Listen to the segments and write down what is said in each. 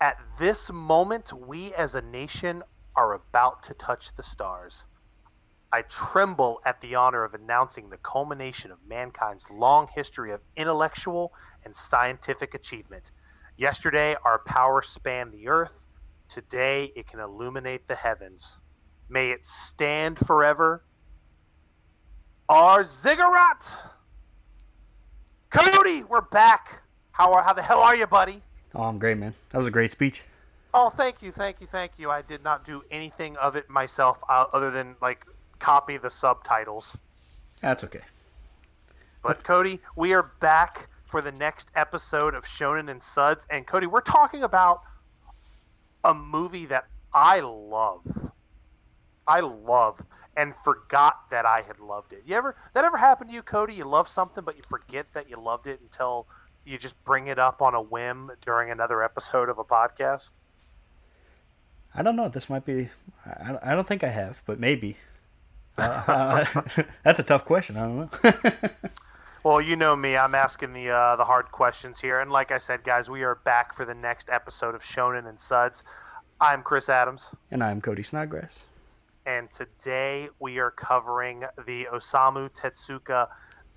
At this moment, we as a nation are about to touch the stars. I tremble at the honor of announcing the culmination of mankind's long history of intellectual and scientific achievement. Yesterday, our power spanned the earth. Today, it can illuminate the heavens. May it stand forever. Our ziggurat! Cody, we're back. How are how the hell are you, buddy? Oh, I'm great, man. That was a great speech. Oh, thank you, thank you, thank you. I did not do anything of it myself, uh, other than like copy the subtitles. That's okay. But Cody, we are back for the next episode of Shonen and Suds, and Cody, we're talking about a movie that I love. I love and forgot that I had loved it. You ever that ever happened to you, Cody? You love something, but you forget that you loved it until you just bring it up on a whim during another episode of a podcast. I don't know. This might be. I, I don't think I have, but maybe. Uh, uh, that's a tough question. I don't know. well, you know me. I'm asking the uh, the hard questions here, and like I said, guys, we are back for the next episode of Shonen and Suds. I'm Chris Adams, and I'm Cody Snodgrass and today we are covering the Osamu Tezuka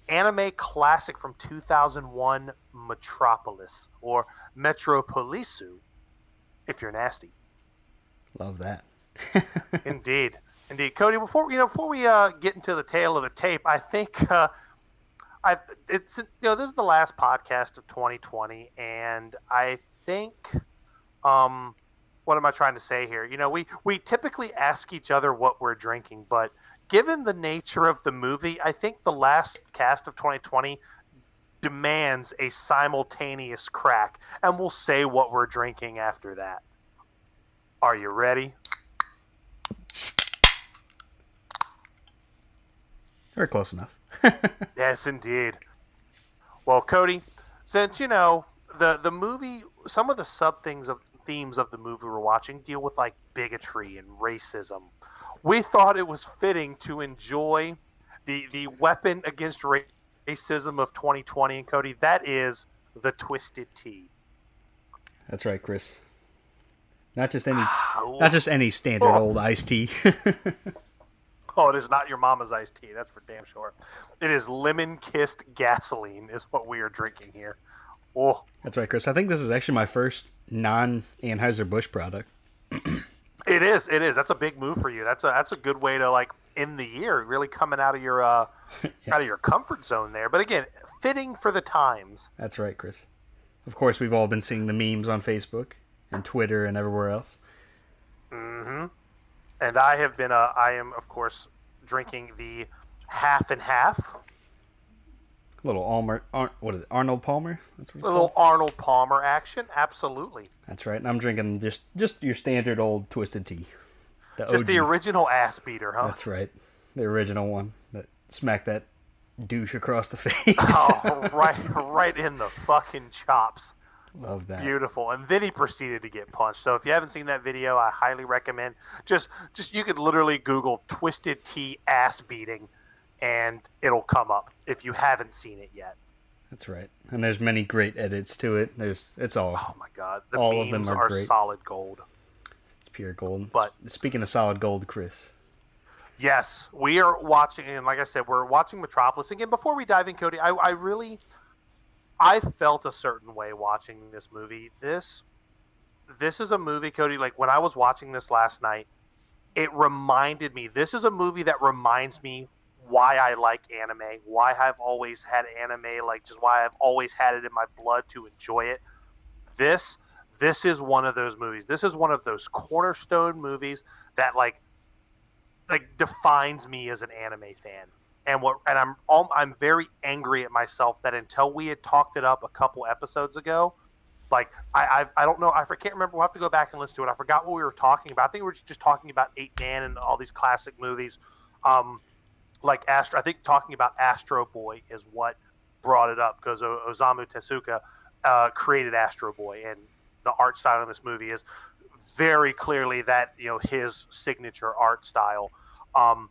anime classic from 2001, Metropolis, or Metropolisu, if you're nasty. Love that. indeed, indeed, Cody. Before you know, before we uh, get into the tale of the tape, I think uh, I it's you know this is the last podcast of 2020, and I think um, what am I trying to say here? You know, we we typically ask each other what we're drinking, but given the nature of the movie, I think the last cast of 2020 demands a simultaneous crack, and we'll say what we're drinking after that. Are you ready? Very close enough. yes, indeed. Well, Cody, since you know the the movie, some of the sub things of themes of the movie we're watching deal with like bigotry and racism. We thought it was fitting to enjoy the the weapon against racism of 2020 and Cody. That is the twisted tea. That's right, Chris. Not just any, ah, not just any standard oh. old iced tea. oh, it is not your mama's iced tea. That's for damn sure. It is lemon kissed gasoline, is what we are drinking here. Oh, that's right, Chris. I think this is actually my first non Anheuser Busch product. it is. It is. That's a big move for you. That's a that's a good way to like end the year, really coming out of your uh, yeah. out of your comfort zone there. But again, fitting for the times. That's right, Chris. Of course, we've all been seeing the memes on Facebook and Twitter and everywhere else. Mm-hmm. And I have been. Uh, I am, of course, drinking the half and half little Armour, Ar- what is it? Arnold Palmer. That's what a little called? Arnold Palmer action. Absolutely. That's right. And I'm drinking just just your standard old twisted tea. The just OG. the original ass beater, huh? That's right. The original one that smacked that douche across the face. oh, right, right in the fucking chops. Love that. Beautiful. And then he proceeded to get punched. So if you haven't seen that video, I highly recommend. Just, just you could literally Google "twisted tea ass beating." And it'll come up if you haven't seen it yet. That's right. And there's many great edits to it. There's it's all Oh my god. The all of them are, are solid gold. It's pure gold. But speaking of solid gold, Chris. Yes, we are watching and like I said, we're watching Metropolis. Again, before we dive in, Cody, I, I really I felt a certain way watching this movie. This this is a movie, Cody, like when I was watching this last night, it reminded me this is a movie that reminds me why I like anime, why I've always had anime, like just why I've always had it in my blood to enjoy it. This this is one of those movies. This is one of those cornerstone movies that like like defines me as an anime fan. And what and I'm I'm very angry at myself that until we had talked it up a couple episodes ago, like I I, I don't know I can't remember. We'll have to go back and listen to it. I forgot what we were talking about. I think we were just talking about Eight Man and all these classic movies. Um, like Astro. I think talking about Astro Boy is what brought it up because Osamu Tezuka uh, created Astro Boy, and the art style in this movie is very clearly that you know his signature art style. Um,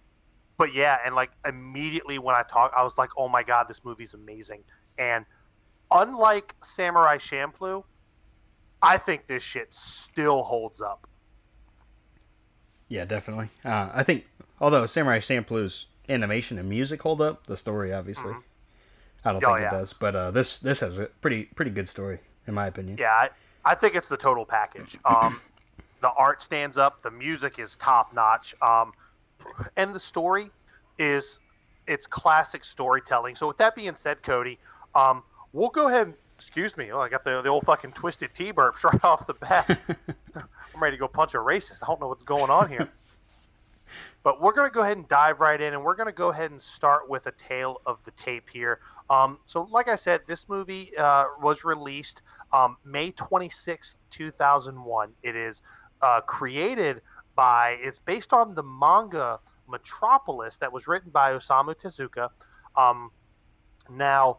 but yeah, and like immediately when I talk, I was like, "Oh my god, this movie's amazing!" And unlike Samurai Champloo, I think this shit still holds up. Yeah, definitely. Uh, I think although Samurai Champloo's animation and music hold up, the story obviously, I don't Oh, think yeah. it does. But uh, this this has a pretty pretty good story in my opinion. Yeah, I, I think it's the total package. Um, the art stands up, the music is top notch, um, and the story is it's classic storytelling. So with that being said, Cody, um, we'll go ahead. and Excuse me. Oh, I got the the old fucking twisted tea burps right off the bat. I'm ready to go punch a racist. I don't know what's going on here. But we're going to go ahead and dive right in, and we're going to go ahead and start with a tale of the tape here. Um, so, like I said, this movie uh, was released um, May 26th, 2001. It is uh, created by, it's based on the manga Metropolis that was written by Osamu Tezuka. Um, now,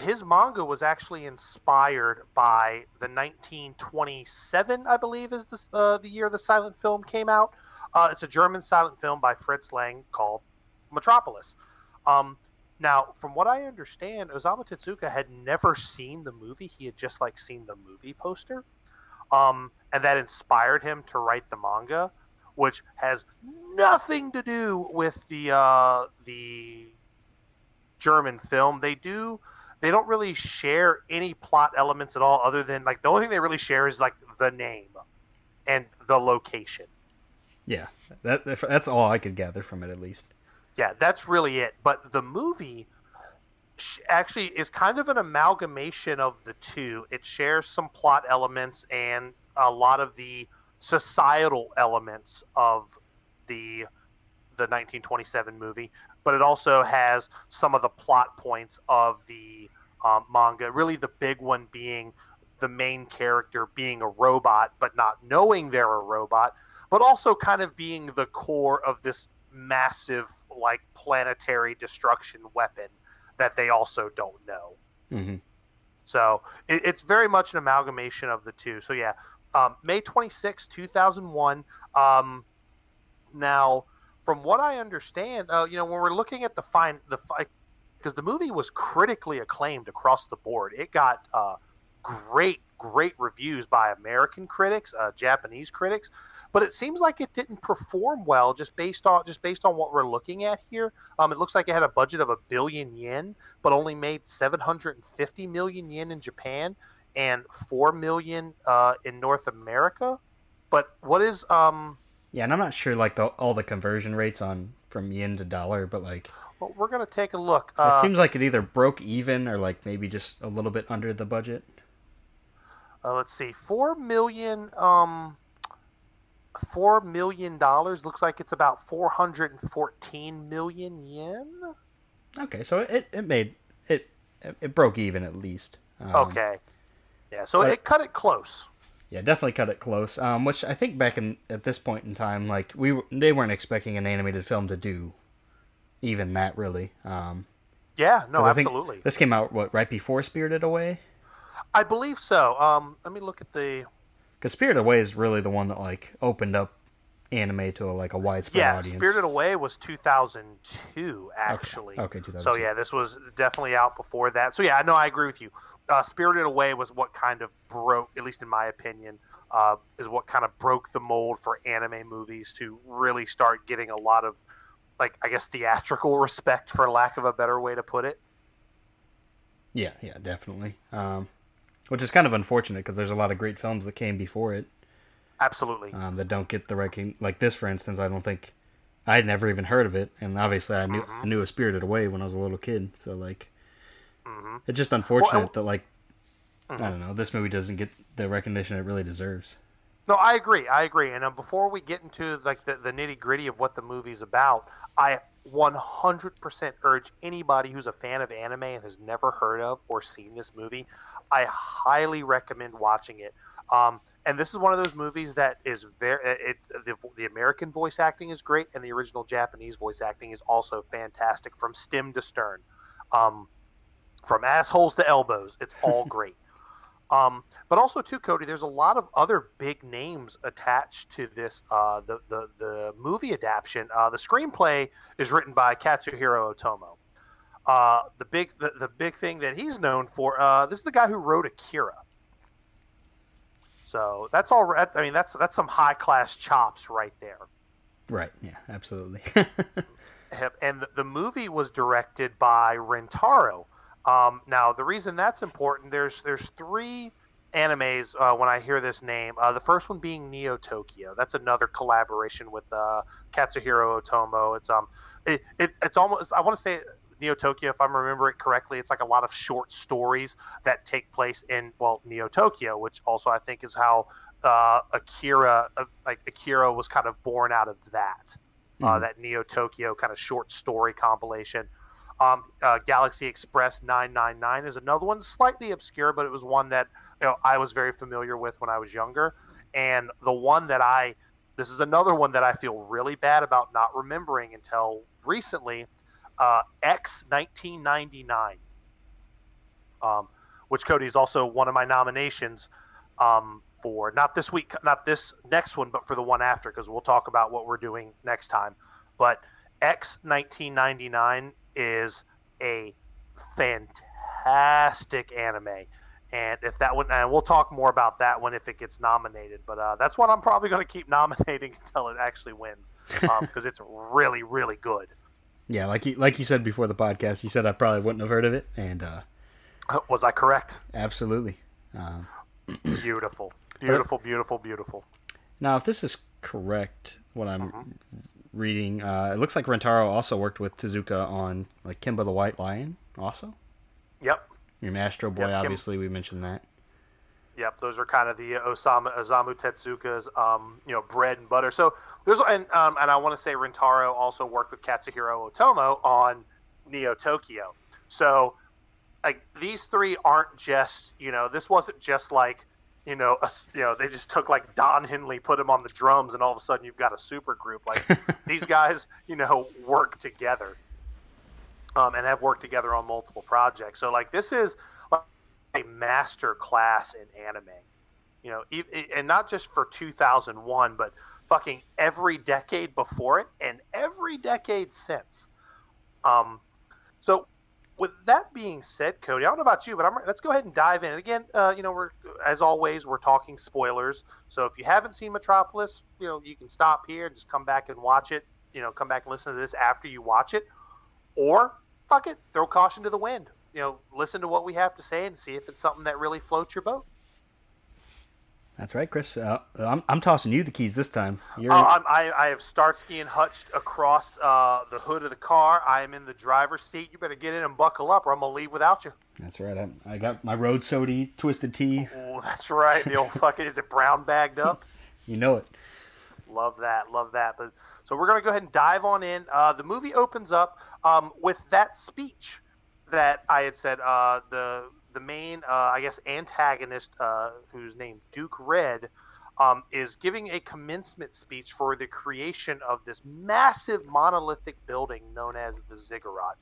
his manga was actually inspired by the 1927, I believe, is this, uh, the year the silent film came out. Uh, it's a German silent film by Fritz Lang called Metropolis. Um, now, from what I understand, Osamu Tezuka had never seen the movie. He had just like seen the movie poster, um, and that inspired him to write the manga, which has nothing to do with the uh, the German film. They do they don't really share any plot elements at all, other than like the only thing they really share is like the name and the location. Yeah, that that's all I could gather from it at least. Yeah, that's really it. But the movie actually is kind of an amalgamation of the two. It shares some plot elements and a lot of the societal elements of the the 1927 movie, but it also has some of the plot points of the um, manga. Really, the big one being the main character being a robot, but not knowing they're a robot, but also kind of being the core of this massive, like, planetary destruction weapon that they also don't know. hmm So it, it's very much an amalgamation of the two. So yeah, um, May 26, 2001. Um, now, from what I understand, uh, you know, when we're looking at the fine, the because the movie was critically acclaimed across the board. It got uh, great, great reviews by American critics, uh, Japanese critics, but it seems like it didn't perform well just based on just based on what we're looking at here. Um, it looks like it had a budget of a billion yen, but only made 750 million yen in Japan and four million uh, in North America. But what is um? Yeah, and I'm not sure like the, all the conversion rates on from yen to dollar, but like Well, we're gonna take a look. it Uh, seems like it either broke even or like maybe just a little bit under the budget. Uh, let's see, four million. Um, four million dollars looks like it's about 414 million yen. Okay, so it, it made it it broke even at least. Um, Okay, yeah. So but- it cut it close. Yeah, definitely cut it close. Um, which I think back in at this point in time, like we were- they weren't expecting an animated film to do even that really. Um, Yeah, no, absolutely. This came out what right before Spirited Away. I believe so. Um, let me look at the. Because Spirited Away is really the one that like opened up anime to a, like a widespread audience. Yeah, audience. Spirited Away was 2002, actually. Okay, So 2002. yeah, this was definitely out before that. So yeah, no, I agree with you. Uh, Spirited Away was what kind of broke, at least in my opinion, uh, is what kind of broke the mold for anime movies to really start getting a lot of, like, I guess theatrical respect, for lack of a better way to put it. Yeah, yeah, definitely. Um, which is kind of unfortunate because there's a lot of great films that came before it Absolutely. um, that don't get the recognition. Like this, for instance, I don't think I had never even heard of it, and obviously I knew Mm-hmm. I knew a Spirited Away when I was a little kid. So like, Mhm. it's just unfortunate Well, that like Mm-hmm. I don't know this movie doesn't get the recognition it really deserves. No, I agree. I agree. And uh, before we get into like the, the nitty gritty of what the movie's about, I 100% urge anybody who's a fan of anime and has never heard of or seen this movie, I highly recommend watching it. Um, and this is one of those movies that is very it, the, the American voice acting is great, and the original Japanese voice acting is also fantastic from stem to stern, um, from assholes to elbows. It's all great. Um, but also too, Cody, there's a lot of other big names attached to this. Uh, the, the the movie adaptation. Uh, the screenplay is written by Katsuhiro Otomo. Uh, the big the, the big thing that he's known for. Uh, this is the guy who wrote Akira. So that's all. I mean, that's that's some high class chops right there. Right. Yeah. Absolutely. and the, the, movie was directed by Rintaro. Um, now, the reason that's important, there's there's three animes uh, when I hear this name. Uh, the first one being Neo Tokyo. That's another collaboration with uh, Katsuhiro Otomo. It's um, it, it it's almost I want to say Neo Tokyo, if I remember it correctly, it's like a lot of short stories that take place in well Neo Tokyo, which also I think is how uh, Akira, uh, like Akira, was kind of born out of that. Uh, mm-hmm. that Neo Tokyo kind of short story compilation. Um, uh, Galaxy Express 999 is another one, slightly obscure, but it was one that you know I was very familiar with when I was younger. And the one that I, this is another one that I feel really bad about not remembering until recently, uh, X 1999, um, which Cody is also one of my nominations um, for not this week, not this next one, but for the one after, because we'll talk about what we're doing next time. But X 1999 is a fantastic anime. And if that one, and we'll talk more about that one if it gets nominated. But uh, that's one I'm probably going to keep nominating until it actually wins because um, it's really, really good. Yeah, like you like you said before the podcast, you said I probably wouldn't have heard of it, and uh, was I correct? Absolutely. Uh, beautiful, beautiful, beautiful, beautiful. Now, if this is correct, what I'm uh-huh. Reading, uh, it looks like Rintaro also worked with Tezuka on like Kimba the White Lion, also. Yep. Your Astro Boy, yep, obviously, Kim- we mentioned that. Yep, those are kind of the Osama Osamu Tezuka's um, you know, bread and butter. So there's and um, and I want to say Rintaro also worked with Katsuhiro Otomo on Neo Tokyo. So like these three aren't just you know this wasn't just like you know a, you know they just took like Don Henley put him on the drums and all of a sudden you've got a super group like these guys you know work together um, and have worked together on multiple projects. So like this is a master class in anime. You know, and not just for 2001, but fucking every decade before it and every decade since. Um, so with that being said, Cody, I don't know about you, but I'm, let's go ahead and dive in. And again, uh, you know, we're as always we're talking spoilers. So if you haven't seen Metropolis, you know, you can stop here and just come back and watch it. You know, come back and listen to this after you watch it, or fuck it, throw caution to the wind you know, listen to what we have to say and see if it's something that really floats your boat. That's right, Chris. Uh, I'm, I'm tossing you the keys this time. You're... Uh, I, I have Starsky and hutched across uh, the hood of the car. I am in the driver's seat. You better get in and buckle up, or I'm gonna leave without you. That's right. I, I got my road sody twisted tea. Oh, that's right. The old fucking is it brown bagged up? you know it. Love that. Love that. But so we're gonna go ahead and dive on in. Uh, the movie opens up um, with that speech that I had said uh, the the main uh, I guess antagonist uh, who's named Duke Red um, is giving a commencement speech for the creation of this massive monolithic building known as the ziggurat.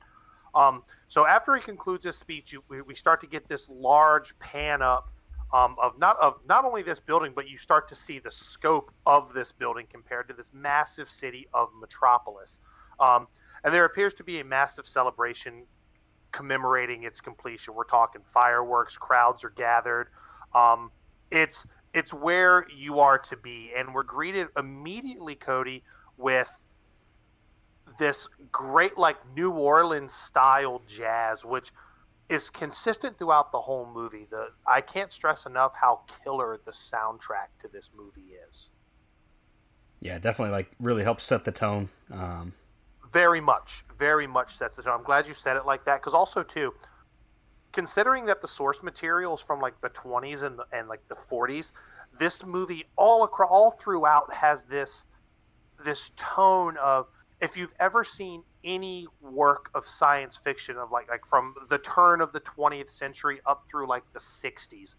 Um, so after he concludes his speech, you, we, start to get this large pan up um, of not of not only this building, but you start to see the scope of this building compared to this massive city of Metropolis. Um, and there appears to be a massive celebration commemorating its completion. We're talking fireworks, crowds are gathered. Um, it's it's where you are to be, and we're greeted immediately, Cody, with this great like New Orleans style jazz, which is consistent throughout the whole movie. The I can't stress enough how killer the soundtrack to this movie is. Yeah, definitely like really helps set the tone. Um, very much, very much sets the tone. I'm glad you said it like that because also too, considering that the source material is from like the 20s and the, and like the 40s, this movie all across all throughout has this this tone of if you've ever seen any work of science fiction of like like from the turn of the 20th century up through like the 60s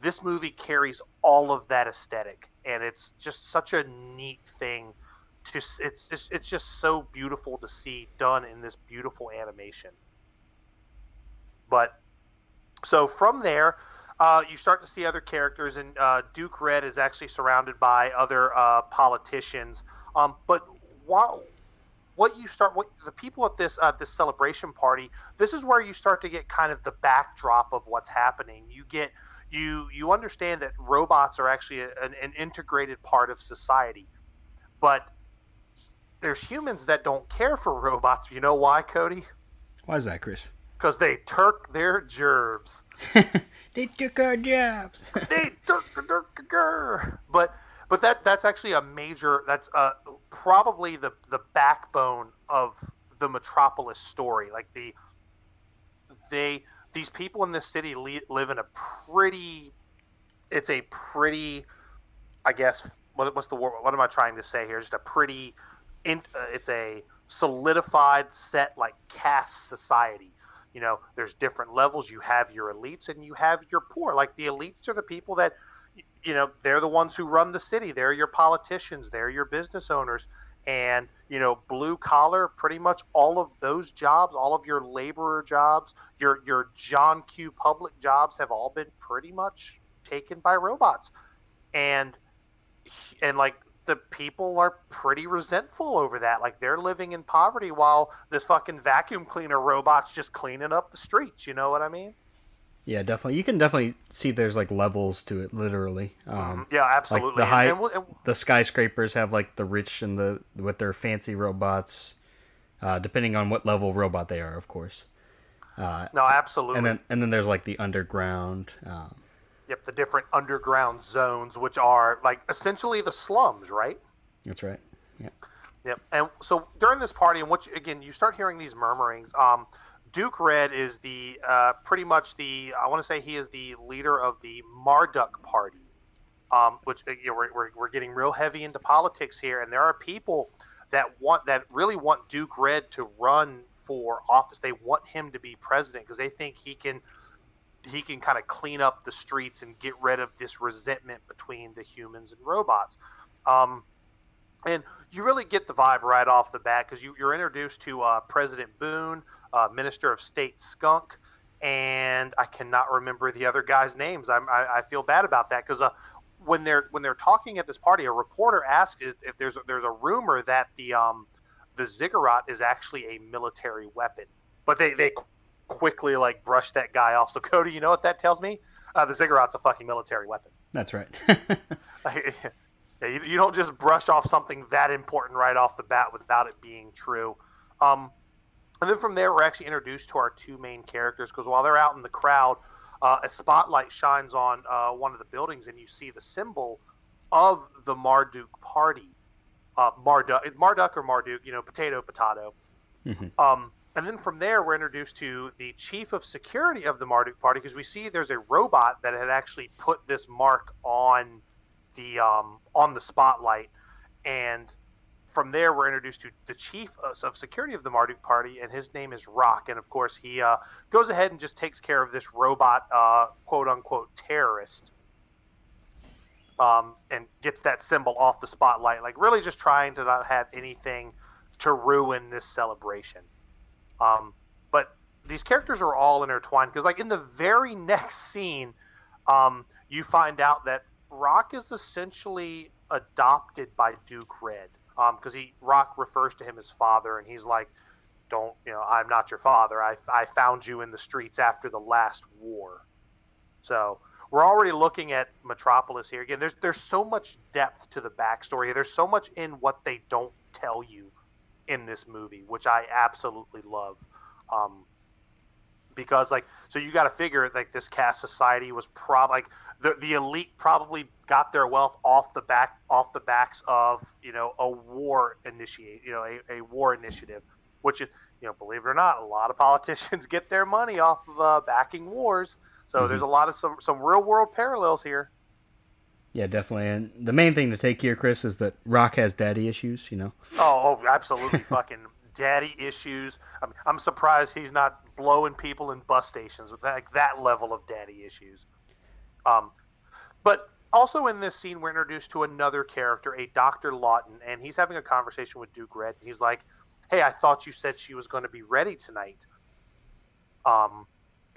this movie carries all of that aesthetic and it's just such a neat thing just it's just it's just so beautiful to see done in this beautiful animation. But so from there, uh, you start to see other characters, and uh, Duke Red is actually surrounded by other uh, politicians. Um, but while what you start, what the people at this uh, this celebration party, this is where you start to get kind of the backdrop of what's happening. You get you you understand that robots are actually a, an, an integrated part of society, but there's humans that don't care for robots. You know why, Cody? Why is that, Chris? Because they turk their gerbs. they took our jobs. they turk their But but that that's actually a major. That's uh, probably the the backbone of the Metropolis story. Like the they these people in this city li- live in a pretty. It's a pretty, I guess. What, what's the word? What am I trying to say here? Just a pretty. In, uh, it's a solidified set like caste society. You know, there's different levels. You have your elites and you have your poor. Like the elites are the people that, you know, they're the ones who run the city. They're your politicians. They're your business owners and you know blue collar pretty much all of those jobs all of your laborer jobs your your john q public jobs have all been pretty much taken by robots and and like the people are pretty resentful over that like they're living in poverty while this fucking vacuum cleaner robot's just cleaning up the streets you know what i mean yeah, definitely. You can definitely see there's like levels to it, literally. Um, mm-hmm. yeah, absolutely. Like the high, and, and, and, the skyscrapers have like the rich and the with their fancy robots, uh, depending on what level robot they are, of course. Uh, no, absolutely. And then and then there's like the underground. Um, yep, the different underground zones, which are like essentially the slums, right? That's right. Yeah. Yep. And so during this party, and what you, again, you start hearing these murmurings. Um, Duke Red is the uh, pretty much the I want to say he is the leader of the Marduk Party, um, which uh, you know, we're, we're, we're getting real heavy into politics here, and there are people that want that really want Duke Red to run for office. They want him to be president because they think he can he can kind of clean up the streets and get rid of this resentment between the humans and robots. Um, and you really get the vibe right off the bat because you, are introduced to uh, President Boone, uh, Minister of State Skunk, and I cannot remember the other guys' names. I'm, I, I feel bad about that because uh, when they're when they're talking at this party, a reporter asks if there's a, there's a rumor that the um, the ziggurat is actually a military weapon, but they they quickly like brush that guy off. So Cody, you know what that tells me? Uh, the ziggurat's a fucking military weapon. That's right. Yeah, you, you, don't just brush off something that important right off the bat without it being true. Um, and then from there, we're actually introduced to our two main characters because while they're out in the crowd, uh, a spotlight shines on uh, one of the buildings, and you see the symbol of the Marduk Party. Uh, Marduk, Marduk or Marduk, you know, potato, potato. Mm-hmm. Um, and then from there, we're introduced to the chief of security of the Marduk Party because we see there's a robot that had actually put this mark on the um, on the spotlight, and from there we're introduced to the chief of security of the Marduk Party, and his name is Rock, and of course he uh, goes ahead and just takes care of this robot, uh, quote unquote terrorist. Um, and gets that symbol off the spotlight, like really just trying to not have anything to ruin this celebration. Um, but these characters are all intertwined because, like in the very next scene, um, you find out that Rock is essentially adopted by Duke Red because um, he Rock refers to him as father, and he's like, "Don't you know? I'm not your father. I I found you in the streets after the last war." So we're already looking at Metropolis here again. There's there's so much depth to the backstory. There's so much in what they don't tell you in this movie, which I absolutely love. Um, because like so you got to figure like this caste society was probably like the the elite probably got their wealth off the back off the backs of you know a war initiate you know a, a war initiative which is you know believe it or not a lot of politicians get their money off of uh, backing wars so mm-hmm. there's a lot of some some real world parallels here yeah definitely and the main thing to take here chris is that rock has daddy issues you know oh, oh absolutely fucking daddy issues I mean, i'm surprised he's not blowing people in bus stations with that, like that level of daddy issues um, but also in this scene, we're introduced to another character, a Dr. Lawton, and he's having a conversation with Duke Red. He's like, Hey, I thought you said she was going to be ready tonight. Um,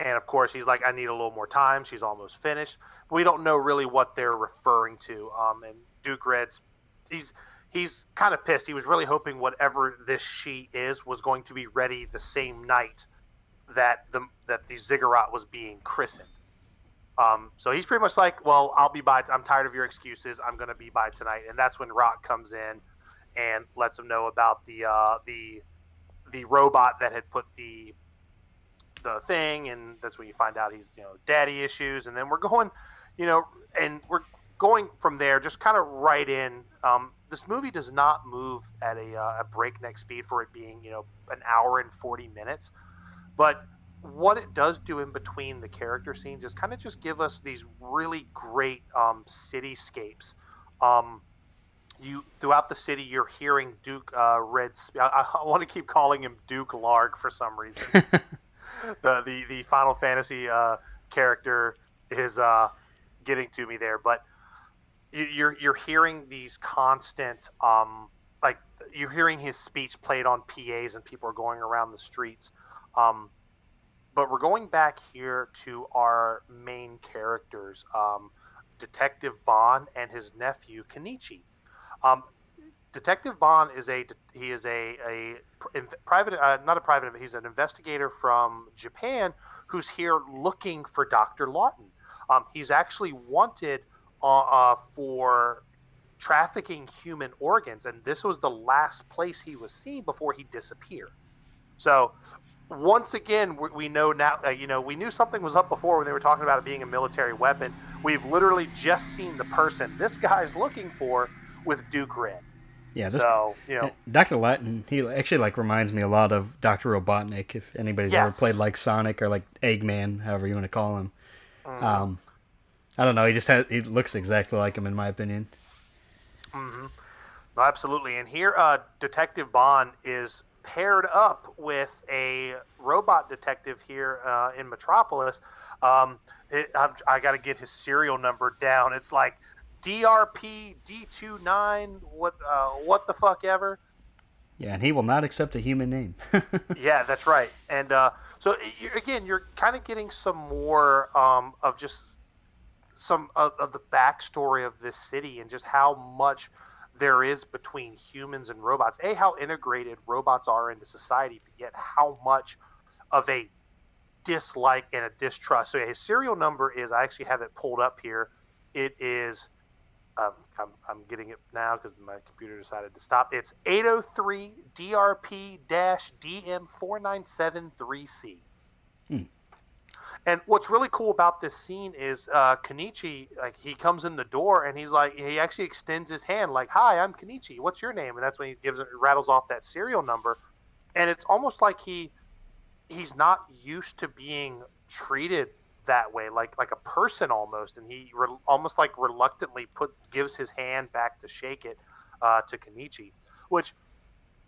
and of course, he's like, I need a little more time. She's almost finished. We don't know really what they're referring to. Um, and Duke Red's, he's, he's kind of pissed. He was really hoping whatever this she is was going to be ready the same night that the that the ziggurat was being christened. Um, so he's pretty much like, well, I'll be by. I'm tired of your excuses. I'm going to be by tonight, and that's when Rock comes in and lets him know about the uh, the the robot that had put the the thing, and that's when you find out he's you know daddy issues, and then we're going, you know, and we're going from there, just kind of right in. Um, this movie does not move at a, uh, a breakneck speed for it being you know an hour and forty minutes, but what it does do in between the character scenes is kind of just give us these really great um, cityscapes. Um, you throughout the city, you're hearing Duke uh, Red. I, I want to keep calling him Duke Larg for some reason. the, the the Final Fantasy uh, character is uh, getting to me there, but you're you're hearing these constant um, like you're hearing his speech played on PAs and people are going around the streets. Um, but we're going back here to our main characters, um, Detective Bond and his nephew Kenichi. Detective Bond is a he is a a private uh, not a private he's an investigator from Japan who's here looking for Dr. Lawton. Um, he's actually wanted uh, uh, for trafficking human organs, and this was the last place he was seen before he disappeared. So once again, we know now, uh, you know, we knew something was up before when they were talking about it being a military weapon. We've literally just seen the person this guy's looking for with Duke Red. Yeah, this, so you know, Doctor Lawton, he actually like reminds me a lot of Doctor Robotnik. If anybody's yes. ever played like Sonic or like Eggman, however you want to call him, mm-hmm. um, I don't know. He just has he looks exactly like him in my opinion. Mm-hmm. absolutely. And here, uh, Detective Bond is paired up with a robot detective here uh, in Metropolis. Um, it, i got to get his serial number down. It's like DRP D29. What uh, what the fuck ever. Yeah, and he will not accept a human name. yeah, that's right. And uh, so you're, again, you're kind of getting some more um, of just some of, of the backstory of this city and just how much there is between humans and robots. A, how integrated robots are into society, but yet how much of a dislike and a distrust. So his serial number is, I actually have it pulled up here. It is, um, I'm, I'm getting it now because my computer decided to stop. It's 803 DRP DM4973C. Hmm. And what's really cool about this scene is uh, Kenichi, like he comes in the door and he's like, he actually extends his hand, like, "Hi, I'm Kenichi. What's your name?" And that's when he gives it, rattles off that serial number, and it's almost like he he's not used to being treated that way, like like a person almost, and he re- almost like reluctantly put gives his hand back to shake it uh, to Kenichi, which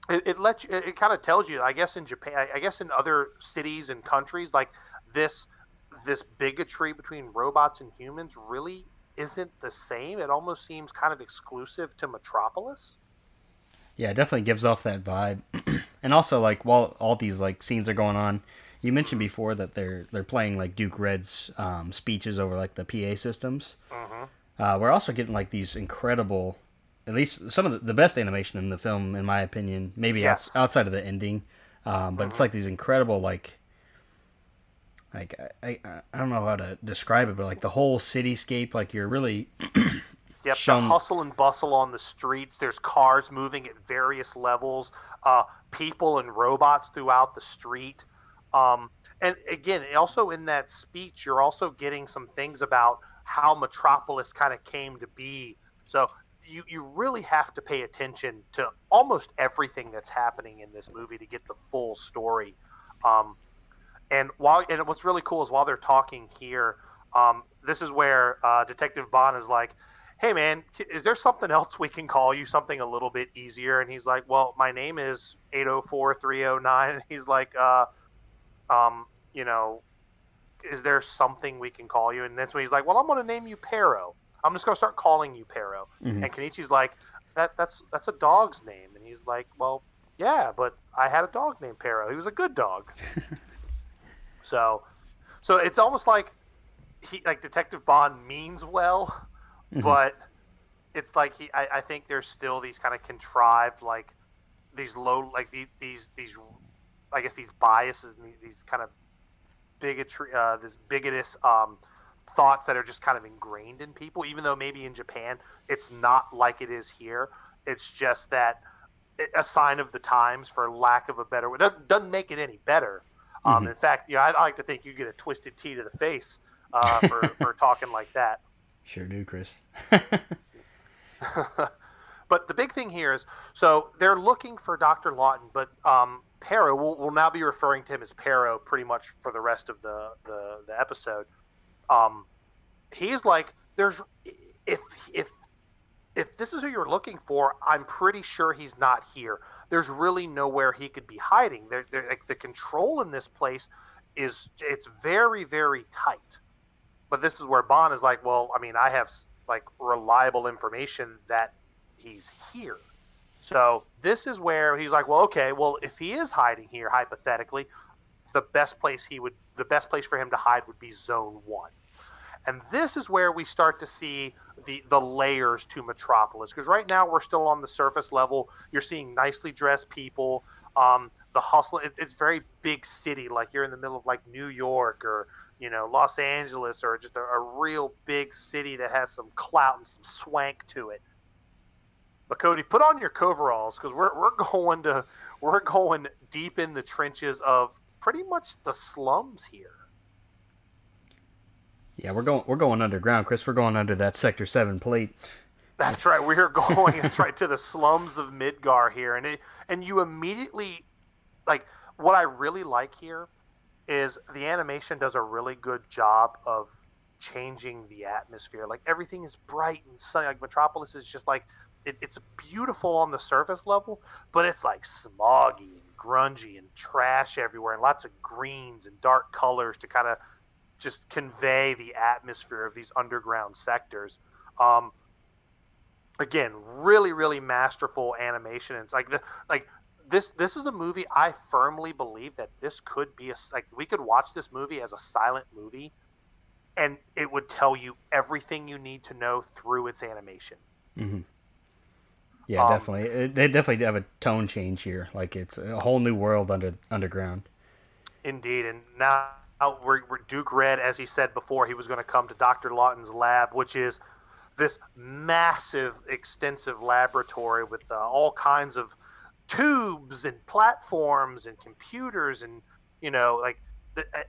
it, it lets you, it, it kind of tells you, I guess in Japan, I guess in other cities and countries, like this this bigotry between robots and humans really isn't the same. It almost seems kind of exclusive to Metropolis. Yeah, it definitely gives off that vibe. and also like while all these like scenes are going on, you mentioned before that they're they're playing like Duke Red's um, speeches over like the PA systems. Mm-hmm. Uh, we're also getting like these incredible, at least some of the, the best animation in the film, in my opinion. Maybe yes. outside of the ending, um, but mm-hmm. it's like these incredible like like I, I I don't know how to describe it, but like the whole cityscape, like you're really Yep, the hustle and bustle on the streets. There's cars moving at various levels, uh, people and robots throughout the street. Um, and again, also in that speech, you're also getting some things about how Metropolis kind of came to be. So you, you really have to pay attention to almost everything that's happening in this movie to get the full story. Um, and while and what's really cool is while they're talking here, um, this is where uh, Detective Bond is like, "Hey man, is there something else we can call you? Something a little bit easier?" And he's like, "Well, my name is eight zero oh four three zero oh nine. And he's like, uh, um, you know, is there something we can call you? And that's when he's like, "Well, I'm going to name you Pero. I'm just going to start calling you Pero." Mm-hmm. And Kenichi's like, "That that's that's a dog's name." And he's like, "Well, yeah, but I had a dog named Pero. He was a good dog." So, so it's almost like he like Detective Bond means well, mm-hmm. but it's like he. I, I, think there's still these kind of contrived like these low like these these these I guess these biases and these, kind of bigotry uh, this bigotous um, thoughts that are just kind of ingrained in people, even though maybe in Japan it's not like it is here. It's just that a sign of the times, for lack of a better word, doesn't, doesn't make it any better. Um, mm-hmm. In fact, you know, I, I, like to think you get a twisted tea to the face uh, for, for talking like that. Sure do, Chris. but the big thing here is so they're looking for Dr. Lawton, but um, Pero, we'll, we'll, now be referring to him as Pero pretty much for the rest of the, the, the episode. Um, he's like, there's if if if this is who you're looking for, I'm pretty sure he's not here. There's really nowhere he could be hiding. There, like the control in this place is it's very very tight. But this is where Bond is like, well, I mean, I have like reliable information that he's here. So this is where he's like, well, okay, well, if he is hiding here, hypothetically, the best place he would, the best place for him to hide would be Zone One. And this is where we start to see the the layers to Metropolis because right now we're still on the surface level. You're seeing nicely dressed people. Um, the hustle it, it's very big city like you're in the middle of like New York or you know Los Angeles or just a, a real big city that has some clout and some swank to it. But Cody, put on your coveralls because we're we're going to we're going deep in the trenches of pretty much the slums here. Yeah, we're going we're going underground, Chris. We're going under that Sector Seven plate. That's right. We're going. that's right to the slums of Midgar here, and it and you immediately like what I really like here is the animation does a really good job of changing the atmosphere. Like everything is bright and sunny. Like Metropolis is just like it, it's beautiful on the surface level, but it's like smoggy and grungy and trash everywhere, and lots of greens and dark colors to kind of just convey the atmosphere of these underground sectors. Um, again, really, really masterful animation. It's like the like this. This is a movie I firmly believe that this could be a like we could watch this movie as a silent movie, and it would tell you everything you need to know through its animation. Mm-hmm. Yeah, um, definitely. It, they definitely have a tone change here. Like it's a whole new world under underground. Indeed, and now we're, we're Duke Red, as he said before, he was going to come to Dr. Lawton's lab, which is this massive, extensive laboratory with uh, all kinds of tubes and platforms and computers and you know like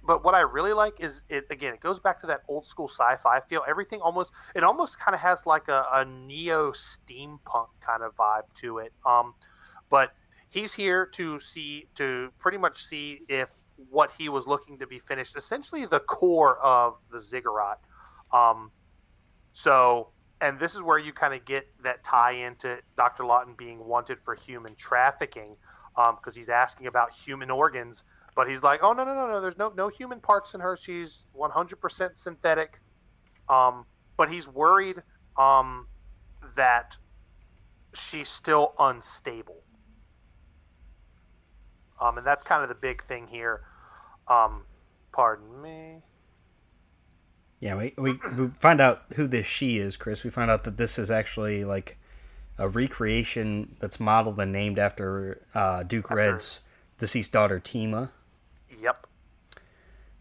but what I really like is it again. It goes back to that old school sci-fi feel. Everything almost it almost kind of has like a, a neo steampunk kind of vibe to it. Um, but he's here to see to pretty much see if what he was looking to be finished, essentially the core of the ziggurat. Um, so, and this is where you kind of get that tie into Dr. Lawton being wanted for human trafficking because um, he's asking about human organs, but he's like, oh no no no no, there's no no human parts in her. She's 100% synthetic. Um, but he's worried um, that she's still unstable. Um, and that's kind of the big thing here. Um, pardon me. Yeah, we, we, we find out who this she is, Chris. We find out that this is actually like a recreation that's modeled and named after uh, Duke after... Red's deceased daughter, Tima.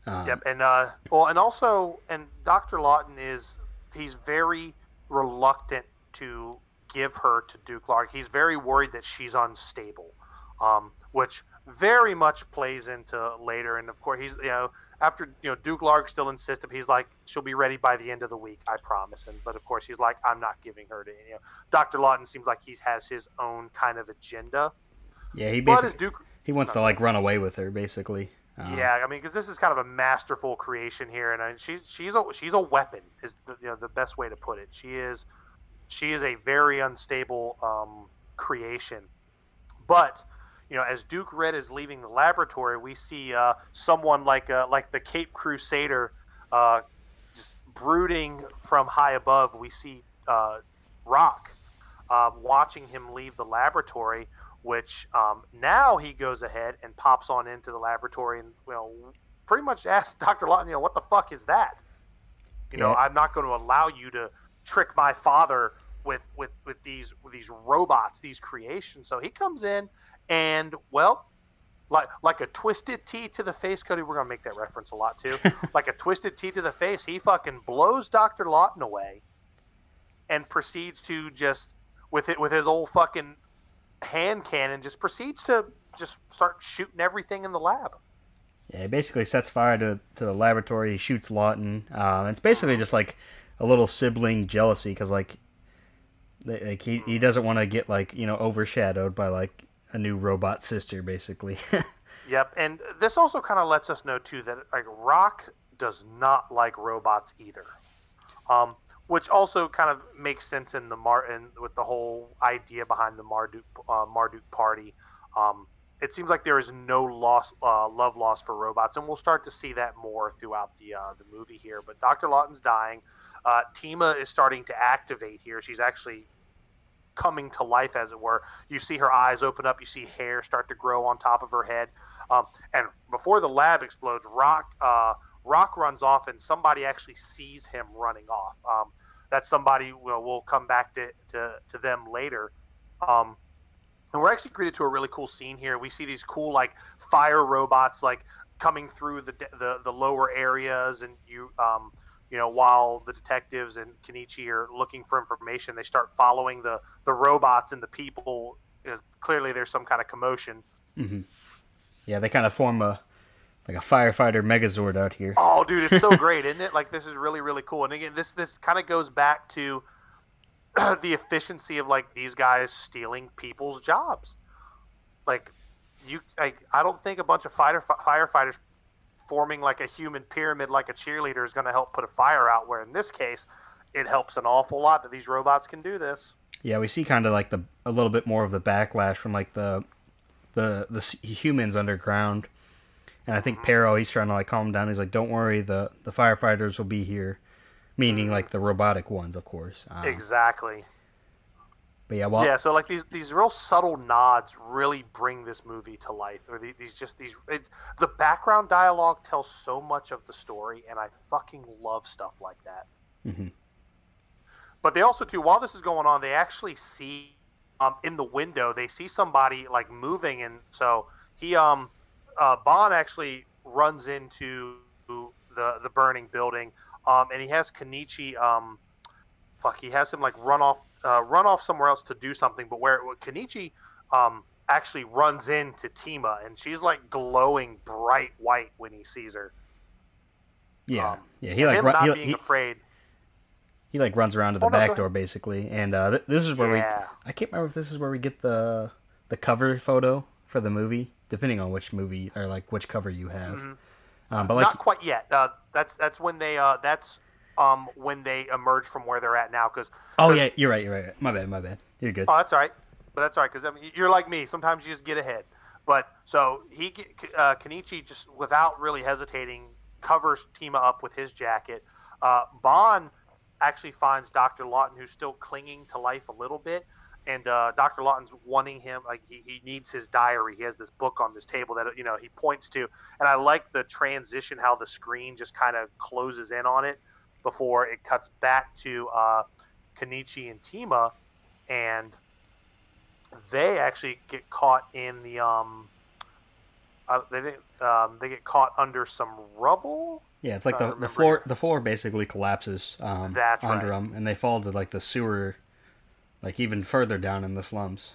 Yep. Um, yep, and uh, well, and also, and Doctor Lawton is he's very reluctant to give her to Duke Larg. He's very worried that she's unstable, um, which very much plays into later. And of course, he's you know after you know Duke Larg still insisted he's like she'll be ready by the end of the week, I promise. And but of course he's like I'm not giving her to you know Doctor Lawton seems like he has his own kind of agenda. Yeah, he basically Duke, he wants to like run away with her basically. Uh, yeah, I mean, because this is kind of a masterful creation here, and I, she's she's a she's a weapon is the, you know the best way to put it. She is she is a very unstable um, creation, but you know, as Duke Red is leaving the laboratory, we see uh, someone like uh, like the Cape Crusader, uh, just brooding from high above. We see uh, Rock um, watching him leave the laboratory, which um, now he goes ahead and pops on into the laboratory and well, pretty much asks Doctor Lawton, you know, what the fuck is that? You yeah. know, I'm not going to allow you to trick my father with with with these with these robots, these creations. So he comes in and well, like like a twisted tea to the face, Cody. We're gonna make that reference a lot too. like a twisted tea to the face, he fucking blows Doctor Lawton away, and proceeds to just with it with his old fucking hand cannon, just proceeds to just start shooting everything in the lab. Yeah, he basically sets fire to, to the laboratory. He shoots Lawton. Um, it's basically just like a little sibling jealousy because like, like he, he doesn't want to get like you know overshadowed by like a new robot sister, basically. yep, and this also kind of lets us know too that like Rock does not like robots either, um, which also kind of makes sense in the Martin with the whole idea behind the Marduk uh, Marduk party. Um, it seems like there is no loss, uh, love lost for robots, and we'll start to see that more throughout the uh, the movie here. But Doctor Lawton's dying. Uh, Tima is starting to activate here. She's actually coming to life, as it were. You see her eyes open up. You see hair start to grow on top of her head. Um, and before the lab explodes, Rock uh, Rock runs off, and somebody actually sees him running off. Um, that somebody will we'll come back to, to, to them later. Um, and we're actually greeted to a really cool scene here. We see these cool like fire robots like coming through the the, the lower areas, and you um, you know, while the detectives and Kenichi are looking for information, they start following the the robots and the people. Clearly, there's some kind of commotion. Mm-hmm. Yeah, they kind of form a like a firefighter Megazord out here. Oh, dude, it's so great, isn't it? Like this is really really cool. And again, this this kind of goes back to the efficiency of like these guys stealing people's jobs. Like you, like I don't think a bunch of fighter firefighters forming like a human pyramid like a cheerleader is going to help put a fire out where in this case it helps an awful lot that these robots can do this yeah we see kind of like the a little bit more of the backlash from like the the the humans underground and i think. Pero he's trying to like calm him down he's like don't worry the the firefighters will be here meaning mm-hmm. like the robotic ones of course um, exactly but yeah, well, yeah. So like these these real subtle nods really bring this movie to life. Or these just these it's, the background dialogue tells so much of the story, and I fucking love stuff like that. Mm-hmm. But they also too, while this is going on, they actually see um, in the window they see somebody like moving, and so he um uh, Bond actually runs into the the burning building, um, and he has Kenichi um fuck he has him like run off uh, run off somewhere else to do something, but where Kenichi um, actually runs into Tima, and she's like glowing bright white when he sees her. Yeah, um, yeah, he like him run, not he, being he, afraid. He like runs around to the oh, back no, door basically, and uh, th- this is where yeah. we. I can't remember if this is where we get the the cover photo for the movie, depending on which movie or like which cover you have. Mm-hmm. Um, but like, not quite yet. Uh, that's that's when they uh, that's um, when they emerge from where they're at now. Because oh yeah, you're right, you're right. My bad, my bad. You're good. Oh, that's all right. But that's all right because I mean, you're like me. Sometimes you just get ahead. But so he, uh, Kenichi, just without really hesitating, covers Tima up with his jacket. Uh, Bond actually finds Doctor Lawton, who's still clinging to life a little bit, and uh, Doctor Lawton's wanting him like he, he needs his diary. He has this book on this table that you know he points to, and I like the transition how the screen just kind of closes in on it before it cuts back to uh, Kenichi and Tima, and they actually get caught in the um, uh, they um, they get caught under some rubble. Yeah, it's like the, the floor the floor basically collapses um, That's under right. them, and they fall to like the sewer, like even further down in the slums.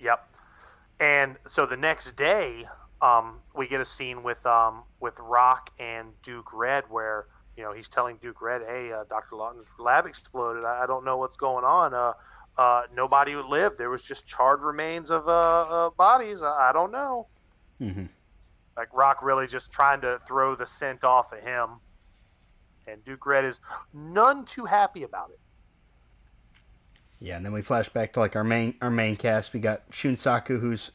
Yep. And so the next day, um, we get a scene with um, with Rock and Duke Red where you know, he's telling Duke Red, "Hey, uh, Doctor Lawton's lab exploded. I, I, don't know what's going on. Uh, uh, nobody lived. There was just charred remains of uh, uh, bodies. I, I, don't know." Mm-hmm. Like Rock really just trying to throw the scent off of him, and Duke Red is none too happy about it. Yeah, and then we flash back to like our main our main cast. We got Shunsaku, who's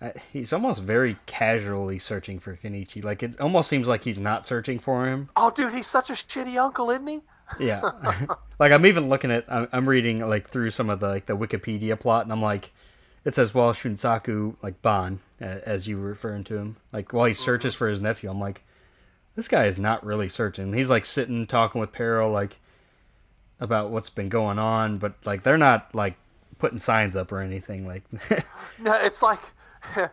uh, he's almost very casually searching for Kenichi. Like it almost seems like he's not searching for him. Oh, dude, he's such a shitty uncle, isn't he? Yeah. like I'm even looking at I'm, I'm, reading like through some of the like the Wikipedia plot, and I'm like, it says well Shunsaku like Ban as you were referring to him. Like while he searches mm-hmm. for his nephew, I'm like, this guy is not really searching. He's like sitting talking with Pero like about what's been going on, but like they're not like putting signs up or anything like. no, it's like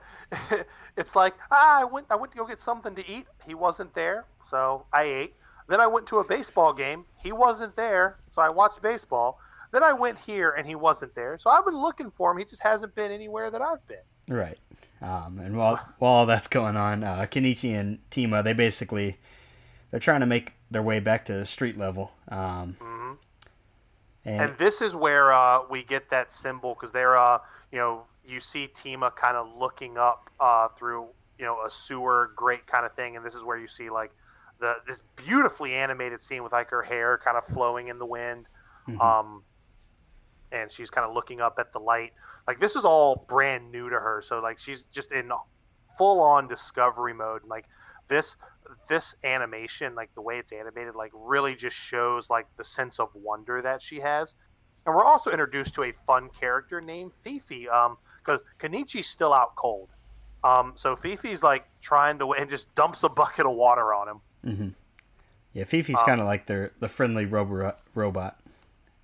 it's like ah, I went I went to go get something to eat. He wasn't there, so I ate. Then I went to a baseball game. He wasn't there, so I watched baseball. Then I went here and he wasn't there, so I've been looking for him. He just hasn't been anywhere that I've been. Right. Um, and while while all that's going on, uh, Kenichi and Tima they basically they're trying to make their way back to street level. Um, mm-hmm. And, and, this is where uh, we get that symbol because they're uh, you know you see Tima kind of looking up uh, through you know a sewer grate kind of thing, and this is where you see like the this beautifully animated scene with like her hair kind of flowing in the wind. Mm-hmm. Um, and she's kind of looking up at the light. Like this is all brand new to her, so like she's just in full on discovery mode. Like this this animation, like the way it's animated, like really just shows like the sense of wonder that she has. And we're also introduced to a fun character named Fifi, um, because Kenichi's still out cold. Um, so Fifi's like trying to and just dumps a bucket of water on him. Mm-hmm. Yeah, Fifi's um, kind of like their the friendly robo- robot.